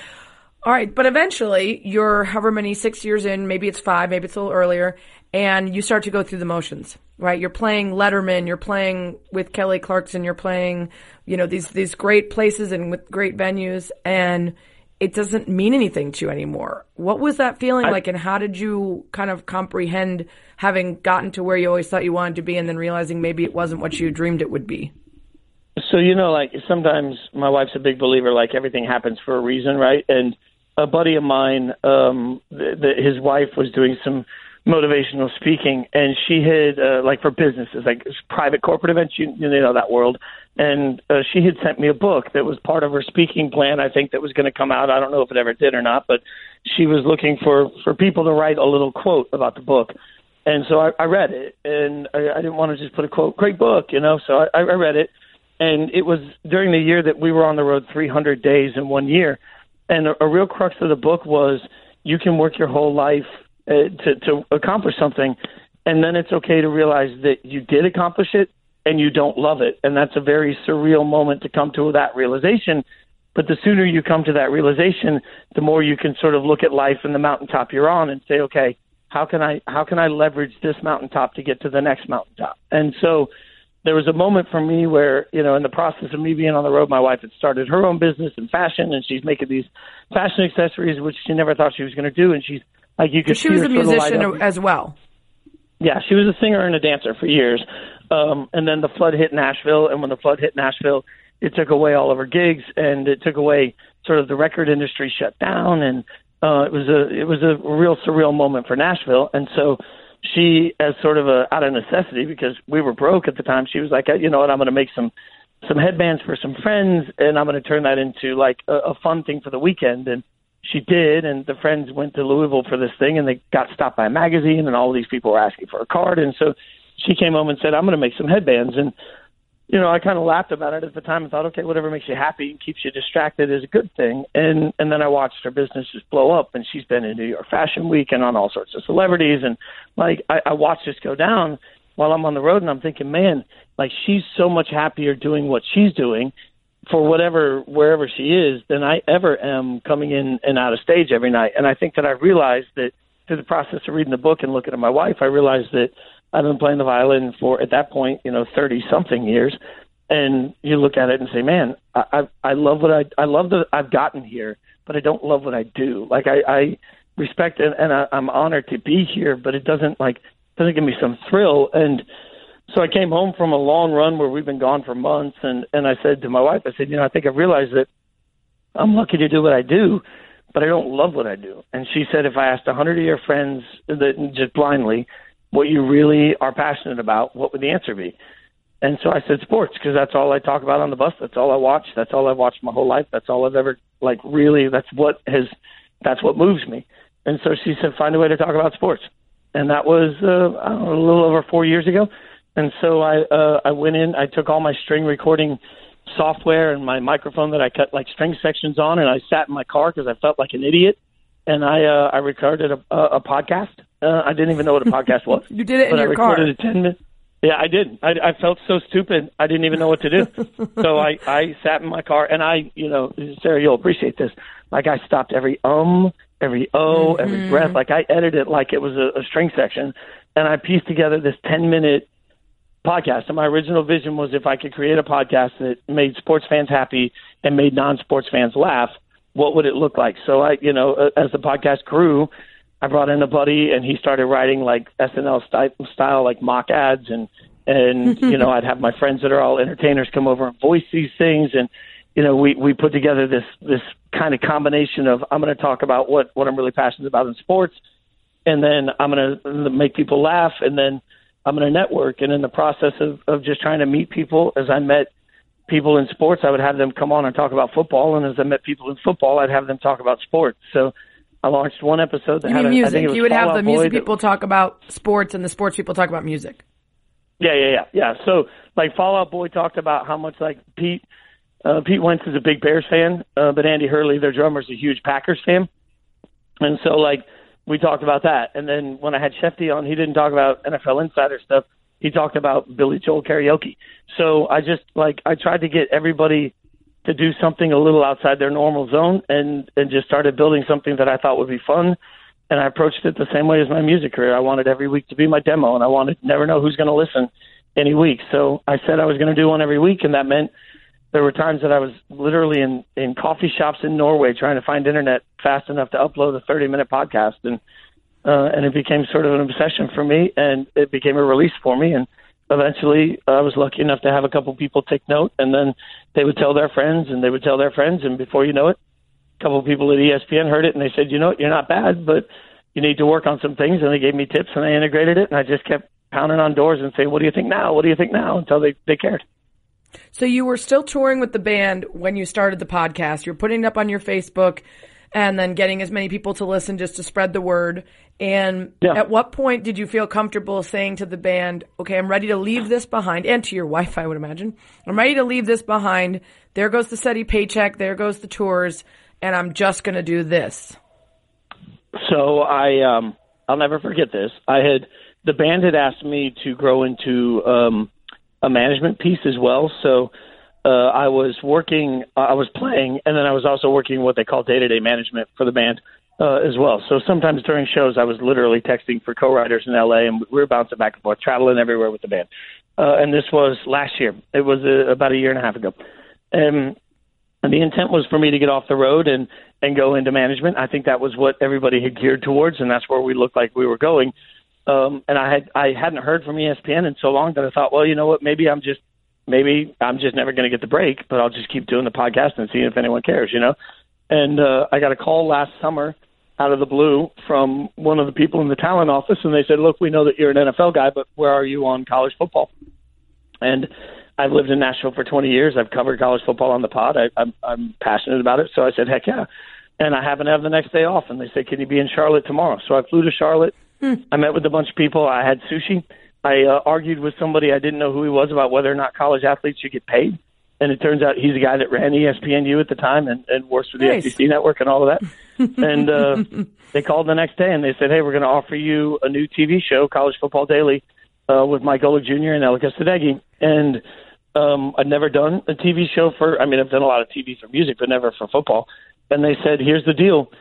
All right, but eventually you're however many six years in, maybe it's five, maybe it's a little earlier, and you start to go through the motions, right? You're playing Letterman, you're playing with Kelly Clarkson, you're playing, you know, these these great places and with great venues, and it doesn't mean anything to you anymore. What was that feeling like, and how did you kind of comprehend having gotten to where you always thought you wanted to be, and then realizing maybe it wasn't what you dreamed it would be? So you know, like sometimes my wife's a big believer, like everything happens for a reason, right? And a buddy of mine, um, th- th- his wife was doing some motivational speaking, and she had uh, like for businesses, like private corporate events, you, you know that world. And uh, she had sent me a book that was part of her speaking plan. I think that was going to come out. I don't know if it ever did or not, but she was looking for for people to write a little quote about the book. And so I, I read it, and I, I didn't want to just put a quote, great book, you know. So I, I read it, and it was during the year that we were on the road 300 days in one year. And a, a real crux of the book was you can work your whole life uh, to, to accomplish something, and then it's okay to realize that you did accomplish it and you don't love it. And that's a very surreal moment to come to that realization. But the sooner you come to that realization, the more you can sort of look at life and the mountaintop you're on and say, okay, how can I how can I leverage this mountaintop to get to the next mountaintop? And so there was a moment for me where, you know, in the process of me being on the road, my wife had started her own business in fashion, and she's making these fashion accessories, which she never thought she was going to do. And she's like, you could She see was her a musician as well. Yeah, she was a singer and a dancer for years. Um, and then the flood hit Nashville, and when the flood hit Nashville, it took away all of her gigs, and it took away sort of the record industry shut down, and uh, it was a it was a real surreal moment for Nashville. And so she, as sort of a out of necessity, because we were broke at the time, she was like, you know what, I'm going to make some some headbands for some friends, and I'm going to turn that into like a, a fun thing for the weekend. And she did, and the friends went to Louisville for this thing, and they got stopped by a magazine, and all these people were asking for a card, and so she came home and said, "I'm going to make some headbands." And you know, I kind of laughed about it at the time and thought, okay, whatever makes you happy and keeps you distracted is a good thing. And and then I watched her business just blow up, and she's been in New York Fashion Week and on all sorts of celebrities, and like I, I watched this go down while I'm on the road, and I'm thinking, man, like she's so much happier doing what she's doing for whatever wherever she is than I ever am coming in and out of stage every night. And I think that I realized that through the process of reading the book and looking at my wife, I realized that I've been playing the violin for at that point, you know, thirty something years. And you look at it and say, man, I I, I love what I I love that I've gotten here, but I don't love what I do. Like I, I respect and, and I, I'm honored to be here, but it doesn't like doesn't give me some thrill. And so I came home from a long run where we've been gone for months, and and I said to my wife, I said, you know, I think I've realized that I'm lucky to do what I do, but I don't love what I do. And she said, if I asked a hundred of your friends that just blindly what you really are passionate about, what would the answer be? And so I said sports because that's all I talk about on the bus. That's all I watch. That's all I've watched my whole life. That's all I've ever like really. That's what has. That's what moves me. And so she said, find a way to talk about sports. And that was uh, I don't know, a little over four years ago. And so I uh, I went in. I took all my string recording software and my microphone that I cut like string sections on, and I sat in my car because I felt like an idiot. And I uh, I recorded a, a, a podcast. Uh, I didn't even know what a podcast was. You did it in but I your car. recorded a ten minute. Yeah, I did. I, I felt so stupid. I didn't even know what to do. so I I sat in my car and I you know Sarah you'll appreciate this. Like I stopped every um, every oh, every breath. Like I edited it like it was a, a string section, and I pieced together this ten minute podcast. And my original vision was if I could create a podcast that made sports fans happy and made non sports fans laugh, what would it look like? So I, you know, uh, as the podcast grew, I brought in a buddy and he started writing like SNL style, style like mock ads and and you know I'd have my friends that are all entertainers come over and voice these things and you know we we put together this this kind of combination of I'm going to talk about what what I'm really passionate about in sports and then I'm going to make people laugh and then I'm going to network. And in the process of of just trying to meet people as I met people in sports I would have them come on and talk about football and as I met people in football I'd have them talk about sports. So I launched one episode that You had mean a, I think music? it was You would have the music that- people talk about sports, and the sports people talk about music. Yeah, yeah, yeah, yeah. So like Fall Out Boy talked about how much like Pete uh, Pete Wentz is a big Bears fan, uh, but Andy Hurley, their drummer, is a huge Packers fan, and so like we talked about that. And then when I had Shefty on, he didn't talk about NFL insider stuff. He talked about Billy Joel karaoke. So I just like I tried to get everybody to do something a little outside their normal zone and and just started building something that I thought would be fun and I approached it the same way as my music career. I wanted every week to be my demo, and I wanted never know who's going to listen any week. So I said I was going to do one every week, and that meant there were times that I was literally in in coffee shops in Norway trying to find internet fast enough to upload a 30 minute podcast, and uh, and it became sort of an obsession for me, and it became a release for me, and eventually I was lucky enough to have a couple people take note, and then they would tell their friends, and they would tell their friends, and before you know it, a couple people at ESPN heard it, and they said, you know, what, you're not bad, but you need to work on some things, and they gave me tips, and I integrated it, and I just kept pounding on doors and saying, what do you think now? What do you think now? Until they they cared. So you were still touring with the band when you started the podcast. You're putting it up on your Facebook and then getting as many people to listen just to spread the word. And Yeah. at what point did you feel comfortable saying to the band, okay, I'm ready to leave this behind and to your wife, I would imagine, I'm ready to leave this behind. There goes the steady paycheck. There goes the tours and I'm just going to do this. So I um I'll never forget this. I had the band had asked me to grow into um a management piece as well. So uh I was working I was playing and then I was also working what they call day-to-day management for the band. uh, as well. So sometimes during shows, I was literally texting for co-writers in LA, and we were bouncing back and forth, traveling everywhere with the band. Uh, and this was last year. It was uh, about a year and a half ago. Um, and the intent was for me to get off the road and and go into management. I think that was what everybody had geared towards, and that's where we looked like we were going. Um, and I had I hadn't heard from ESPN in so long that I thought, well, you know what, maybe I'm just maybe I'm just never going to get the break, but I'll just keep doing the podcast and seeing if anyone cares, you know. And uh, I got a call last summer out of the blue from one of the people in the talent office, and they said, "Look, we know that you're an NFL guy, but where are you on college football?" And I've lived in Nashville for 20 years. I've covered college football on the pod. I, I'm, I'm passionate about it. So I said, heck yeah. And I happen to have the next day off. And they said, can you be in Charlotte tomorrow? So I flew to Charlotte. Mm. I met with a bunch of people. I had sushi. I uh, argued with somebody I didn't know who he was about whether or not college athletes should get paid. And it turns out he's the guy that ran ESPNU at the time and, and works for the nice. SEC network and all of that. and uh, they called the next day and they said, hey, we're going to offer you a new TV show, College Football Daily, uh, with Mike Golic Jr. and Elika Sadeghi. And um, I'd never done a TV show for. I mean, I've done a lot of TV for music, but never for football. And they said, "Here's the deal: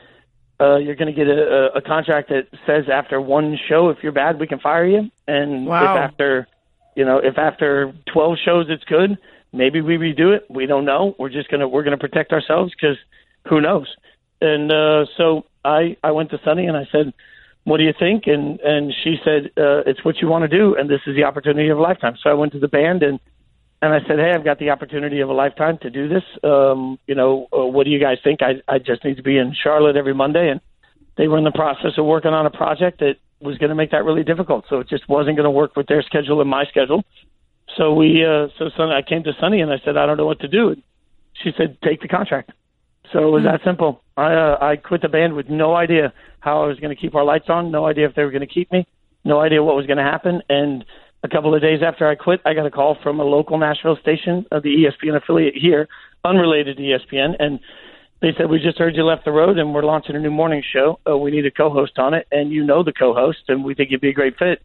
uh, you're going to get a, a contract that says after one show, if you're bad, we can fire you. And wow. if after, you know, if after 12 shows it's good, maybe we redo it. We don't know. We're just gonna we're gonna protect ourselves because who knows? And uh, so I I went to Sunny and I said." What do you think? And and she said, uh, "It's what you want to do, and this is the opportunity of a lifetime." So I went to the band, and and I said, "Hey, I've got the opportunity of a lifetime to do this. Um, you know, uh, what do you guys think? I I just need to be in Charlotte every Monday." And they were in the process of working on a project that was going to make that really difficult. So it just wasn't going to work with their schedule and my schedule. So we, uh, so Sunny, I came to Sunny and I said, "I don't know what to do." And she said, "Take the contract." So it was mm-hmm. that simple. I uh, I quit the band with no idea how I was going to keep our lights on, no idea if they were going to keep me, no idea what was going to happen, and a couple of days after I quit, I got a call from a local Nashville station, uh, the ESPN affiliate here, unrelated to ESPN, and they said, "We just heard you left the road, and we're launching a new morning show. Uh, we need a co-host on it, and you know the co-host, and we think you'd be a great fit.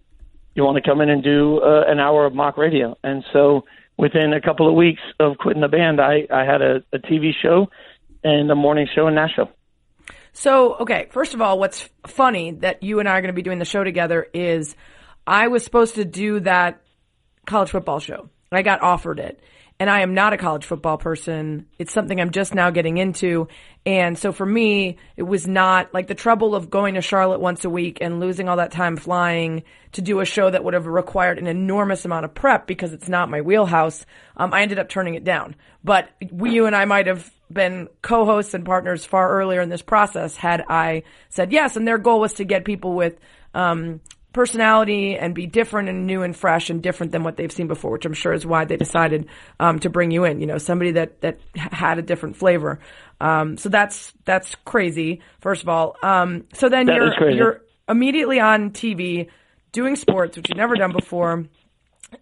You want to come in and do uh, an hour of mock radio?" And so, within a couple of weeks of quitting the band, I, I had a, a TV show and a morning show in Nashville. So, okay, first of all, what's funny that you and I are going to be doing the show together is I was supposed to do that college football show. I got offered it. And I am not a college football person. It's something I'm just now getting into. And so for me, it was not like the trouble of going to Charlotte once a week and losing all that time flying to do a show that would have required an enormous amount of prep because it's not my wheelhouse. Um, I ended up turning it down. But we, you and I might have been co-hosts and partners far earlier in this process had I said yes. And their goal was to get people with, um, personality and be different and new and fresh and different than what they've seen before, which I'm sure is why they decided um, to bring you in. You know, somebody that that had a different flavor. Um, so that's that's crazy. First of all, um, so then that you're you're immediately on TV doing sports, which you've never done before,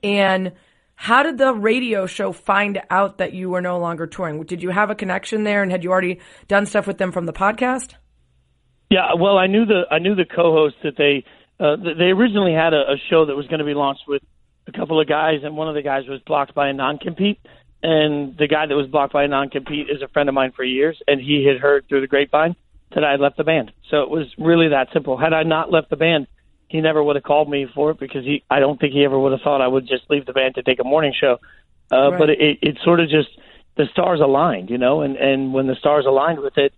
and. How did the radio show find out that you were no longer touring? Did you have a connection there, and had you already done stuff with them from the podcast? Yeah, well, I knew the I knew the co-host that they uh, they originally had a, a show that was going to be launched with a couple of guys, and one of the guys was blocked by a non-compete. And the guy that was blocked by a non-compete is a friend of mine for years, and he had heard through the grapevine that I had left the band. So it was really that simple. Had I not left the band, he never would have called me for it because he I don't think he ever would have thought I would just leave the band to take a morning show. Uh, right. But it, it sort of just the stars aligned, you know, and and when the stars aligned with it,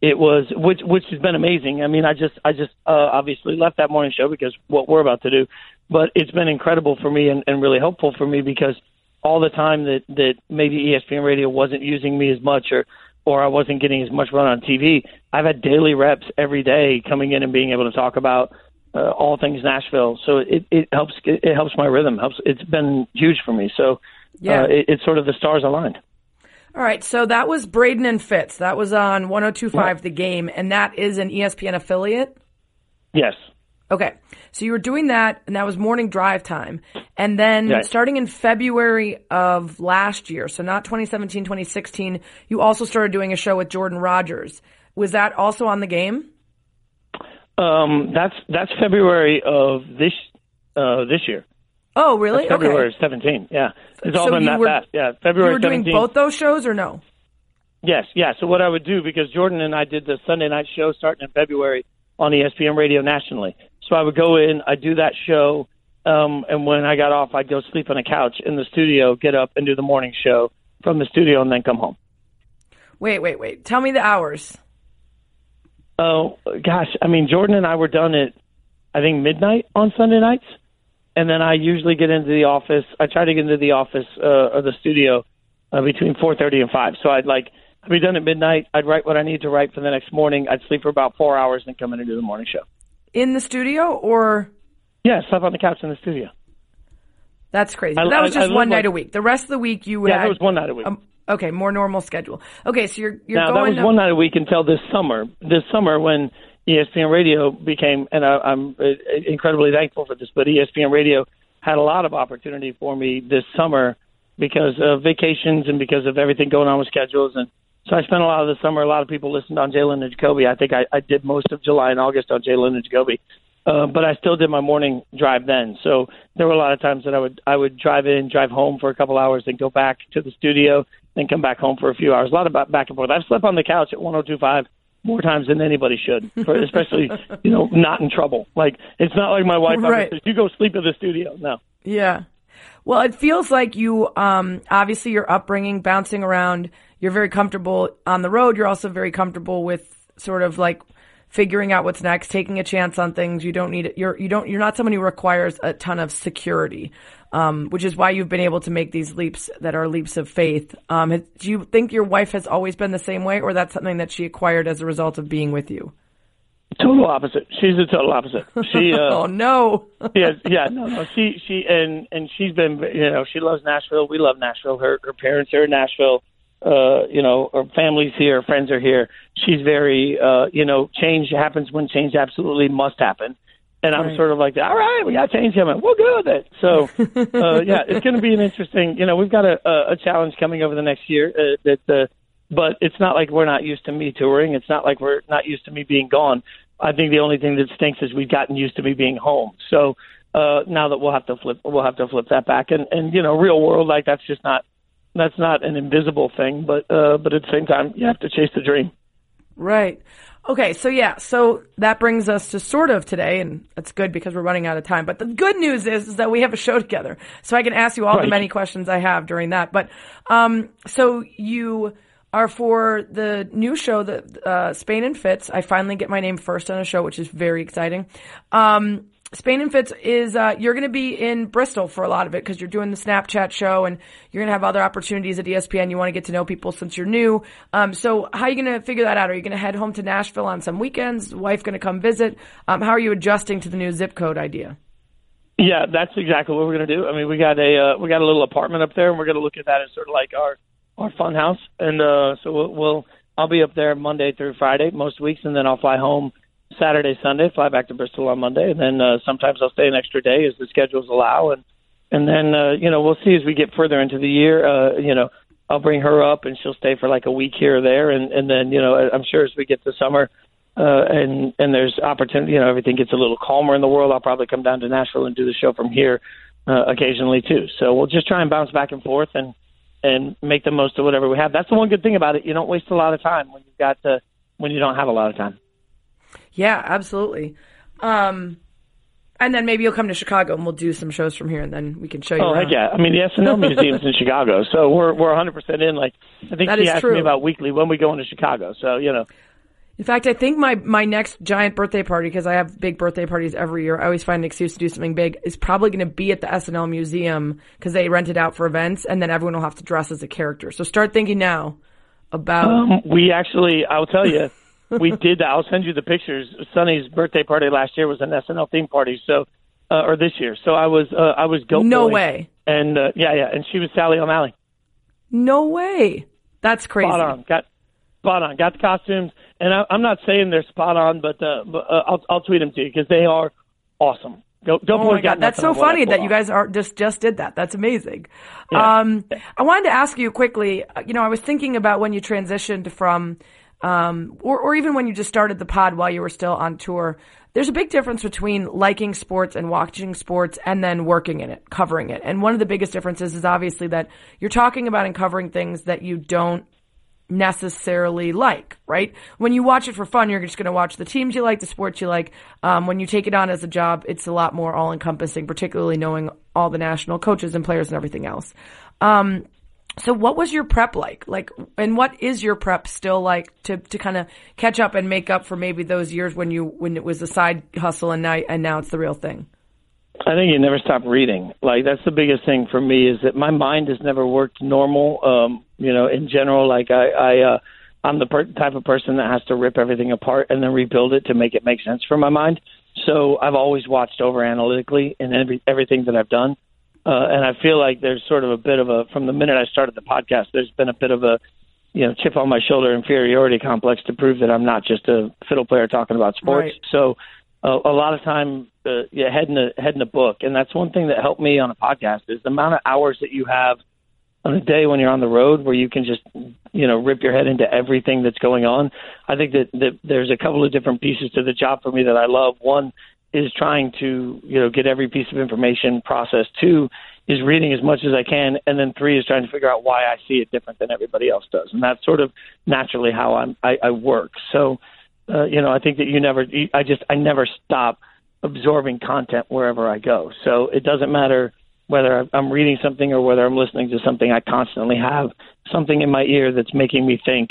it was which which has been amazing. I mean, I just I just uh, obviously left that morning show because what we're about to do, but it's been incredible for me and, and really helpful for me because all the time that that maybe ESPN Radio wasn't using me as much or or I wasn't getting as much run on TV, I've had daily reps every day coming in and being able to talk about uh, all things Nashville. So it it helps it helps my rhythm. Helps it's been huge for me. So yeah, uh, it, it's sort of the stars aligned. All right, so that was Braden and Fitz. That was on 1025 The Game, and that is an ESPN affiliate? Yes. Okay. So you were doing that, and that was morning drive time. And then yes. starting in February of last year, so not 2017, 2016, you also started doing a show with Jordan Rogers. Was that also on the game? Um, that's that's February of this uh, this year. Oh, really? February okay. 17. Yeah, it's all so been that were, fast. Yeah, February. You were 17. doing both those shows, or no? Yes, yeah. So what I would do because Jordan and I did the Sunday night show starting in February on ESPN Radio nationally. So I would go in, I'd do that show, um, and when I got off, I'd go sleep on a couch in the studio, get up and do the morning show from the studio, and then come home. Wait, wait, wait. Tell me the hours. Oh gosh, I mean Jordan and I were done at I think midnight on Sunday nights, and then I usually get into the office. I try to get into the office uh, or the studio uh, between four thirty and five. So I'd like I'd be done at midnight. I'd write what I need to write for the next morning. I'd sleep for about four hours and come in and do the morning show. In the studio or? Yeah, sleep on the couch in the studio. That's crazy. I- that was I- I just one night like- a week. The rest of the week you would Yeah, had that was one night a week. um, okay, more normal schedule. Okay, so you're you're now that was to, one night a week until this summer. This summer when ESPN Radio became, and I, I'm uh, incredibly thankful for this, but ESPN Radio had a lot of opportunity for me this summer because of vacations and because of everything going on with schedules. And so I spent a lot of the summer. A lot of people listened on Jalen and Jacoby. I think I, I did most of July and August on Jalen and Jacoby. Uh, but I still did my morning drive then. So there were a lot of times that I would I would drive in, drive home for a couple hours, then go back to the studio, then come back home for a few hours. A lot of back and forth. I've slept on the couch at 1025 more times than anybody should, especially you know not in trouble. Like it's not like my wife ever Right. says, "You go sleep in the studio." No. Yeah. Well, it feels like you, um, obviously your upbringing, bouncing around, you're very comfortable on the road. You're also very comfortable with sort of like figuring out what's next, taking a chance on things. You don't need it. You're, you don't, you're not someone who requires a ton of security. Um, which is why you've been able to make these leaps that are leaps of faith. Um, do you think your wife has always been the same way or that's something that she acquired as a result of being with you? Total opposite. She's the total opposite. She uh, Oh no. yeah, yeah, no, no. She, she, and and she's been, you know, she loves Nashville. We love Nashville. Her her parents are in Nashville. Uh, you know, her family's here, friends are here. She's very, uh, you know, change happens when change absolutely must happen. And I'm Right. sort of like, all right, we got to change coming. We'll go with it. So, uh, yeah, it's going to be an interesting. You know, we've got a a, a challenge coming over the next year. Uh, that, uh, but it's not like we're not used to me touring. It's not like we're not used to me being gone. I think the only thing that stinks is we've gotten used to me being home. So uh, now that we'll have to flip, we'll have to flip that back. And and you know, real world, like that's just not that's not an invisible thing. But uh, but at the same time, you have to chase the dream. Right. Okay, so yeah, so that brings us to sort of today, and that's good because we're running out of time. But the good news is, is that we have a show together, so I can ask you all the many questions I have during that. But um, so you are for the new show, the uh, Spain and Fitz. I finally get my name first on a show, which is very exciting. Um, Spain and Fitz is uh, you're going to be in Bristol for a lot of it because you're doing the Snapchat show and you're going to have other opportunities at ESPN. You want to get to know people since you're new. Um, so how are you going to figure that out? Are you going to head home to Nashville on some weekends? Wife going to come visit? Um, how are you adjusting to the new zip code idea? Yeah, that's exactly what we're going to do. I mean, we got a uh, we got a little apartment up there, and we're going to look at that as sort of like our our fun house. And uh, so we'll, we'll I'll be up there Monday through Friday most weeks, and then I'll fly home Saturday, Sunday, fly back to Bristol on Monday, and then uh, sometimes I'll stay an extra day as the schedules allow, and and then uh, you know we'll see as we get further into the year. Uh, you know, I'll bring her up, and she'll stay for like a week here or there, and and then you know I'm sure as we get to summer. Uh, and and there's opportunity. You know, everything gets a little calmer in the world. I'll probably come down to Nashville and do the show from here uh, occasionally too. So we'll just try and bounce back and forth and and make the most of whatever we have. That's the one good thing about it. You don't waste a lot of time when you've got the when you don't have a lot of time. Yeah, absolutely. Um, and then maybe you'll come to Chicago and we'll do some shows from here, and then we can show you. Oh around. yeah! I mean the SNL Museum's in Chicago, so we're we're 100 percent in. Like I think That she asked true. me about weekly when we go into Chicago. So you know, In fact, I think my, my next giant birthday party, because I have big birthday parties every year, I always find an excuse to do something big, is probably going to be at the SNL Museum because they rent it out for events and then everyone will have to dress as a character. So start thinking now about. Um, we actually, I'll tell you, we did. that. I'll send you the pictures. Sunny's birthday party last year was an SNL theme party, so uh, or this year. So I was, uh, I was Goat no Boy. way. And uh, yeah, yeah, and she was Sally O'Malley. No way. That's crazy. Spot on. Got spot on. Got the costumes, and I, I'm not saying they're spot on, but, uh, but uh, I'll I'll tweet them to you because they are awesome. Go, Go Oh my god, that's so on what I funny that you guys are just just did that. That's amazing. Yeah. Um, I wanted to ask you quickly. uh, You know, I was thinking about when you transitioned from, um, or or even when you just started the pod while you were still on tour. There's a big difference between liking sports and watching sports and then working in it, covering it. And one of the biggest differences is obviously that you're talking about and covering things that you don't necessarily like, right? When you watch it for fun, you're just going to watch the teams you like, the sports you like. Um, when you take it on as a job, it's a lot more all encompassing, particularly knowing all the national coaches and players and everything else. Um, so what was your prep like? Like, and what is your prep still like to, to kind of catch up and make up for maybe those years when you, when it was a side hustle and now, and now it's the real thing? I think you never stop reading. Like that's the biggest thing for me is that my mind has never worked normal. Um, you know, in general, like I, I, uh, I'm the per- type of person that has to rip everything apart and then rebuild it to make it make sense for my mind. So I've always watched over analytically in every everything that I've done. Uh, and I feel like there's sort of a bit of a from the minute I started the podcast, there's been a bit of a you know chip on my shoulder inferiority complex to prove that I'm not just a fiddle player talking about sports. Right. So uh, a lot of time, uh, yeah, head in a head in a book, and that's one thing that helped me on a podcast is the amount of hours that you have on a day when you're on the road where you can just you know rip your head into everything that's going on. I think that, that there's a couple of different pieces to the job for me that I love. One is trying to you know get every piece of information processed. Two is reading as much as I can, and then three is trying to figure out why I see it different than everybody else does, and that's sort of naturally how I'm, I, I work. So, uh, you know, I think that you never, I just, I never stop absorbing content wherever I go. So it doesn't matter whether I'm reading something or whether I'm listening to something. I constantly have something in my ear that's making me think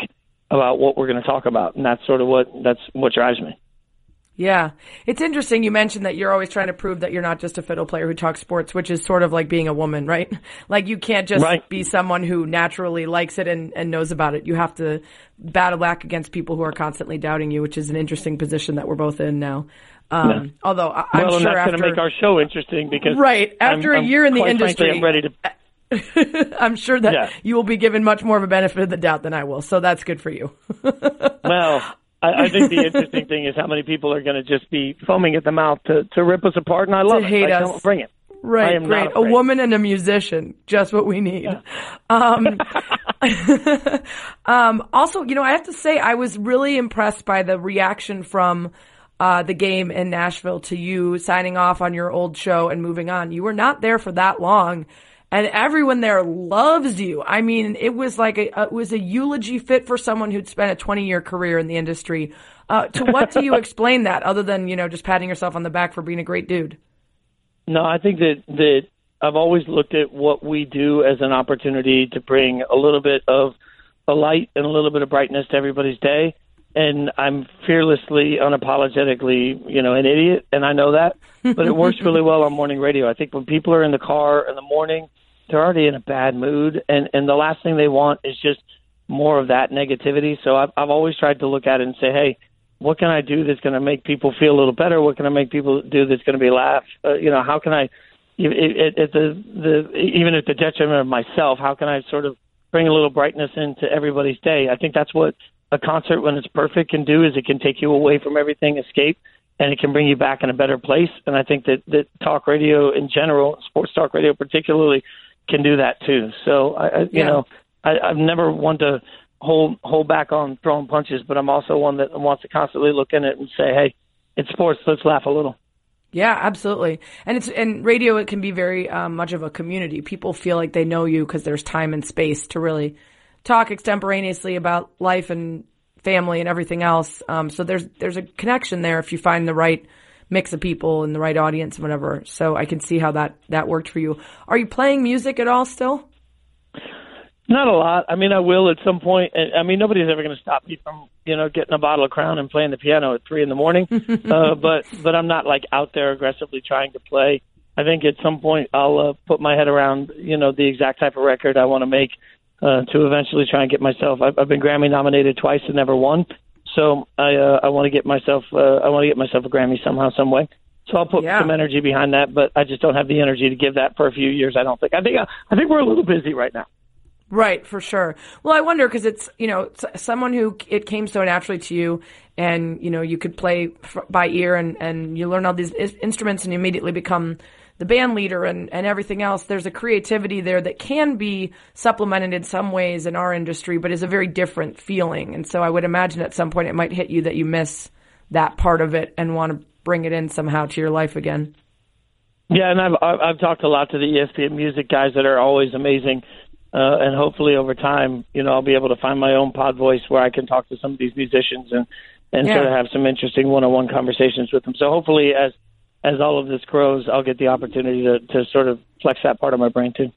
about what we're going to talk about, and that's sort of what that's what drives me. Yeah. It's interesting you mentioned that you're always trying to prove that you're not just a fiddle player who talks sports, which is sort of like being a woman, right? Like you can't just Right. be someone who naturally likes it and, and knows about it. You have to battle back against people who are constantly doubting you, which is an interesting position that we're both in now. Um, Yeah. although I, I'm well, sure that's after, going to make our show interesting because Right. After I'm- a year in the quite frankly, industry- I'm ready to. I'm sure that Yeah. you will be given much more of a benefit of the doubt than I will. So that's good for you. Well, I, I think the interesting thing is how many people are going to just be foaming at the mouth to, to rip us apart, and I love To it. hate us. bring it. Right, great. A woman and a musician, just what we need. Um, um, also, you know, I have to say, I was really impressed by the reaction from uh, the game in Nashville to you signing off on your old show and moving on. You were not there for that long. And everyone there loves you. I mean, it was like a, it was a eulogy fit for someone who'd spent a 20 year career in the industry. Uh, to what do you explain that other than, you know, just patting yourself on the back for being a great dude? No, I think that that I've always looked at what we do as an opportunity to bring a little bit of a light and a little bit of brightness to everybody's day. And I'm fearlessly, unapologetically, you know, an idiot, and I know that. But it works really well on morning radio. I think when people are in the car in the morning, they're already in a bad mood, and and the last thing they want is just more of that negativity. So I've I've always tried to look at it and say, hey, what can I do that's going to make people feel a little better? What can I make people do that's going to be laugh? Uh, you know, how can I, at, at the the even at the detriment of myself, how can I sort of bring a little brightness into everybody's day? I think that's what a concert, when it's perfect, can do. Is it can take you away from everything, escape, and it can bring you back in a better place. And I think that that talk radio in general, sports talk radio particularly, can do that too. So I, I you Yeah. know, I, I've never one to hold hold back on throwing punches, but I'm also one that wants to constantly look in it and say, hey, it's sports. Let's laugh a little. Yeah, absolutely. And it's and radio. It can be very um, much of a community. People feel like they know you because there's time and space to really talk extemporaneously about life and family and everything else. Um, so there's there's a connection there if you find the right mix of people and the right audience and whatever. So I can see how that that worked for you. Are you playing music at all still? Not a lot. I mean, I will at some point. I mean, nobody's ever going to stop me from, you know, getting a bottle of Crown and playing the piano at three in the morning. uh, but but I'm not like out there aggressively trying to play. I think at some point I'll uh, put my head around, you know, the exact type of record I want to make uh, to eventually try and get myself. I've, I've been Grammy nominated twice and never won. So I uh, I want to get myself uh, I want to get myself a Grammy somehow, some way. So I'll put Yeah. some energy behind that, but I just don't have the energy to give that for a few years. I don't think. I think I think we're a little busy right now. Right, for sure. Well, I wonder because it's you know someone who it came so naturally to you, and you know you could play f- by ear, and and you learn all these instruments, and you immediately become the band leader and and everything else. There's a creativity there that can be supplemented in some ways in our industry, but is a very different feeling. And so I would imagine at some point it might hit you that you miss that part of it and want to bring it in somehow to your life again. Yeah, and I've I've talked a lot to the ESPN music guys that are always amazing. uh, and hopefully over time, you know, I'll be able to find my own pod voice where I can talk to some of these musicians and and Yeah. sort of have some interesting one-on-one conversations with them. So hopefully, as as all of this grows, I'll get the opportunity to to sort of flex that part of my brain too.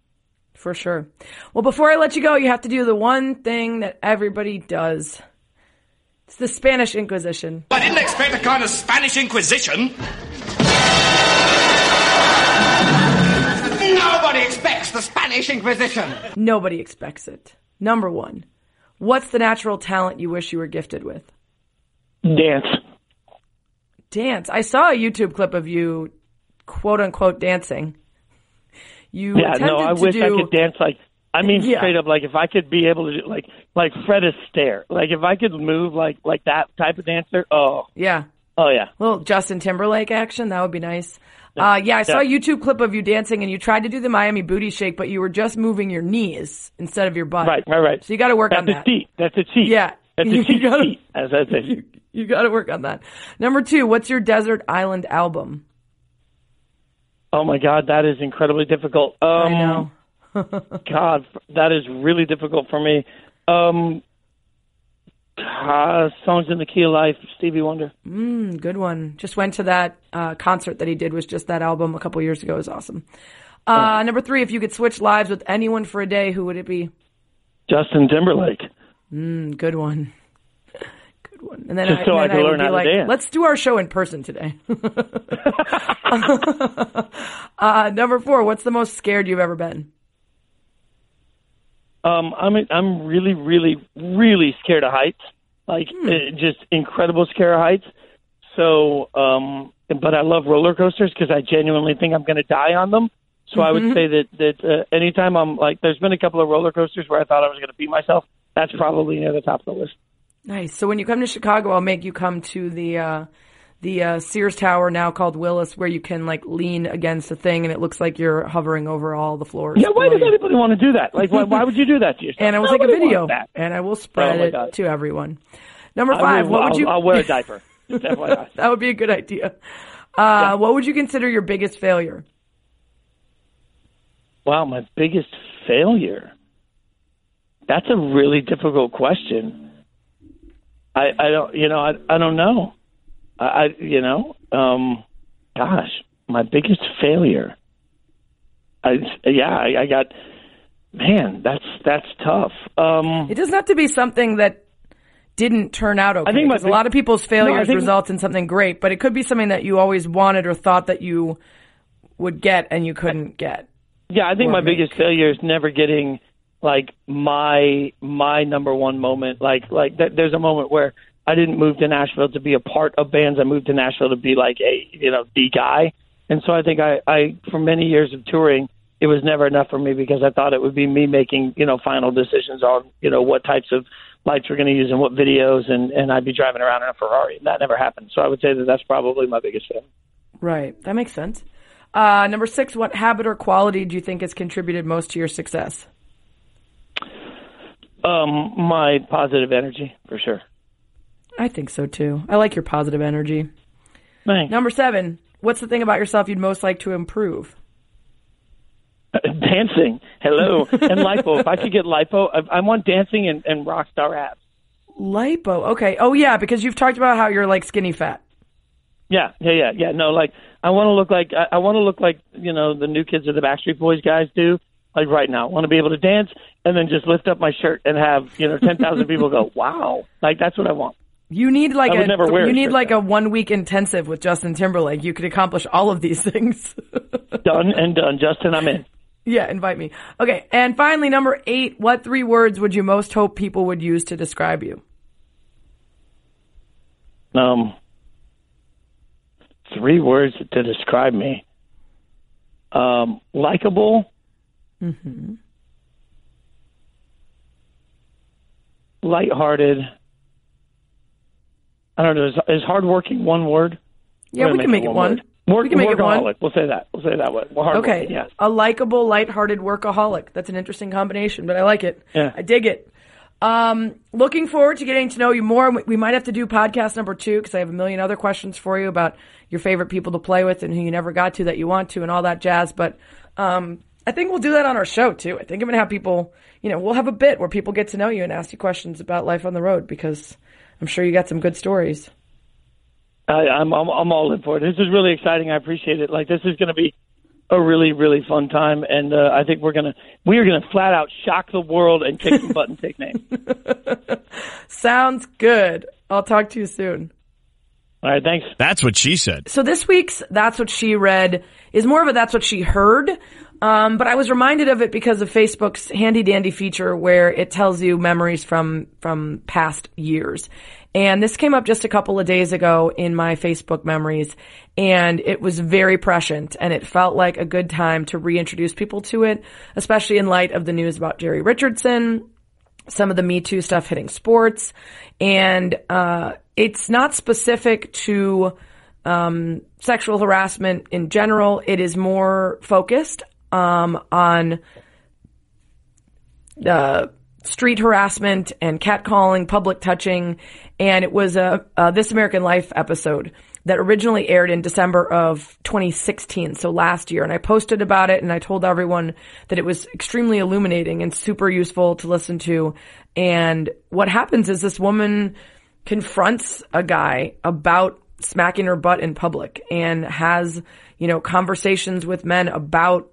For sure. Well, before I let you go, you have to do the one thing that everybody does. It's the Spanish Inquisition. I didn't expect a kind of Spanish Inquisition. Nobody expects the Spanish Inquisition. Nobody expects it. Number one, what's the natural talent you wish you were gifted with? Dance. Dance. I saw a YouTube clip of you, quote unquote, dancing. You Yeah, no, I wish do, I could dance like. I mean, Yeah. straight up, like if I could be able to do like like Fred Astaire, like if I could move like like that type of dancer. Oh, Yeah, oh yeah. little Justin Timberlake action. That would be nice. Uh, yeah, I saw a YouTube clip of you dancing, and you tried to do the Miami booty shake, but you were just moving your knees instead of your butt. Right, right, right. So you got to work That's on a cheat. That's a cheat. Yeah. That's a cheat gotta- sheet, as I say. You, you got to work on that. Number two, what's your desert island album? Oh my God, that is incredibly difficult. Um, I know. God, that is really difficult for me. Um, uh, songs in the key of life, Stevie Wonder. Mm, good one. Just went to that uh, concert that he did. Was just that album a couple years ago. It was awesome. Uh, number three, if you could switch lives with anyone for a day, who would it be? Justin Timberlake. Mm, good one. One. And then Just I, so I could learn be how to like, dance. let's do our show in person today. uh, number four, what's the most scared you've ever been? Um, I'm I'm really, really, really scared of heights. Like Hmm. uh, just incredible scare of heights. So, um, but I love roller coasters because I genuinely think I'm going to die on them. So I Mm-hmm. would say that that uh, anytime I'm like, there's been a couple of roller coasters where I thought I was going to pee myself. That's probably near the top of the list. Nice. So when you come to Chicago, I'll make you come to the uh, the uh, Sears Tower now called Willis, where you can like lean against a thing, and it looks like you're hovering over all the floors. Yeah, why does you. anybody want to do that? Like, why, why would you do that to yourself? And I will take a video, and I will spread Oh it to everyone. Number five. will- what would I'll- you? I'll wear a diaper. That would be a good idea. Uh, What would you consider your biggest failure? Wow, my biggest failure. That's a really difficult question. I, I don't, you know, I, I don't know. I, I, you know, um, gosh, my biggest failure. I, yeah, I, I got, man, that's that's tough. Um, It doesn't have to be something that didn't turn out okay. I think a lot of people's failures think- result in something great, but it could be something that you always wanted or thought that you would get and you couldn't get. Yeah, I think my make. biggest failure is never getting like my my number one moment. Like like th- there's a moment where I didn't move to Nashville to be a part of bands. I moved to Nashville to be like a you know the guy. And so I think I I for many years of touring, it was never enough for me because I thought it would be me making you know final decisions on you know what types of lights we're going to use and what videos, and and I'd be driving around in a Ferrari. And that never happened. So I would say that that's probably my biggest failure. Right. That makes sense. Uh, number six, what habit or quality do you think has contributed most to your success? Um, my positive energy for sure. I think so too. I like your positive energy. Thanks. Number seven, what's the thing about yourself you'd most like to improve? dancing. Hello. and lipo. If I could get lipo, I, I want dancing and, and rock star abs. Lipo. Okay. Oh yeah, because you've talked about how you're like skinny fat. Yeah, yeah, yeah, yeah. No, like I want to look like I, I want to look like you know the new kids of the Backstreet Boys guys do. Like right now, I want to be able to dance and then just lift up my shirt and have you know ten thousand people go, "Wow!" Like that's what I want. You need like a never wear you need like a one week intensive with Justin Timberlake. You could accomplish all of these things. Done and done. Justin, I'm in. yeah, invite me. Okay, and finally, number eight. What three words would you most hope people would use to describe you? Um, three words to describe me. Um, likable. Mm-hmm. Lighthearted. I don't know. Is, is hardworking one word? Yeah, We're can make it one. word. Work, We can make it one. workaholic. We'll say that. We'll say that one. Okay, Yes. a likable, lighthearted workaholic. That's an interesting combination, but I like it. Yeah. I dig it. Um, looking forward to getting to know you more. We- We might have to do podcast number two because I have a million other questions for you about your favorite people to play with and who you never got to that you want to and all that jazz. But um, I think we'll do that on our show too. I think I'm going to have people, you know, we'll have a bit where people get to know you and ask you questions about life on the road because I'm sure you got some good stories. I, I'm, I'm I'm all in for it. This is really exciting. I appreciate it. Like this is going to be a really really fun time, and uh, I think we're gonna we are gonna flat out shock the world and kick some butt and take names. Sounds good. I'll talk to you soon. All right, thanks. That's what she said. So this week's That's What She Read is more of a That's What She Heard. Um, but I was reminded of it because of Facebook's handy dandy feature where it tells you memories from, from past years. And this came up just a couple of days ago in my Facebook memories and it was very prescient and it felt like a good time to reintroduce people to it, especially in light of the news about Jerry Richardson, some of the Me Too stuff hitting sports. And, uh, it's not specific to, um, sexual harassment in general. It is more focused, um, on, uh, street harassment and catcalling, public touching, and it was a, a, This American Life episode that originally aired in December of 2016, so last year. And I posted about it and I told everyone that it was extremely illuminating and super useful to listen to. And what happens is this woman confronts a guy about smacking her butt in public and has, you know, conversations with men about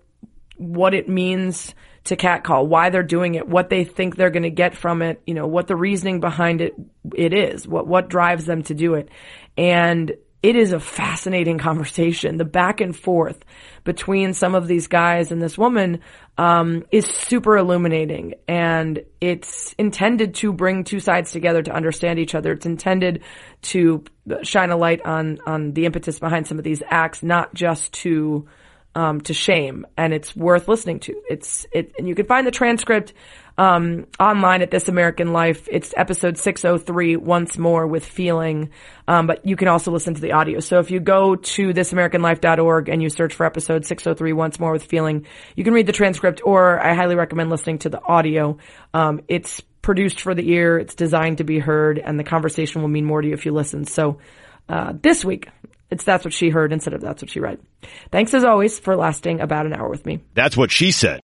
what it means to catcall, why they're doing it, what they think they're going to get from it, you know, what the reasoning behind it it is, what what drives them to do it. And it is a fascinating conversation. The back and forth between some of these guys and this woman um, is super illuminating, and it's intended to bring two sides together to understand each other. It's intended to shine a light on on the impetus behind some of these acts, not just to um, to shame, and it's worth listening to. It's it, and you can find the transcript um, online at This American Life. It's episode 603, Once More with Feeling, um, but you can also listen to the audio. So if you go to thisamericanlife.org and you search for episode 603, Once More with Feeling, you can read the transcript, or I highly recommend listening to the audio. Um, it's produced for the ear, it's designed to be heard, and the conversation will mean more to you if you listen. So uh, this week, it's that's what she heard instead of that's what she read. Thanks as always for lasting about an hour with me. That's what she said.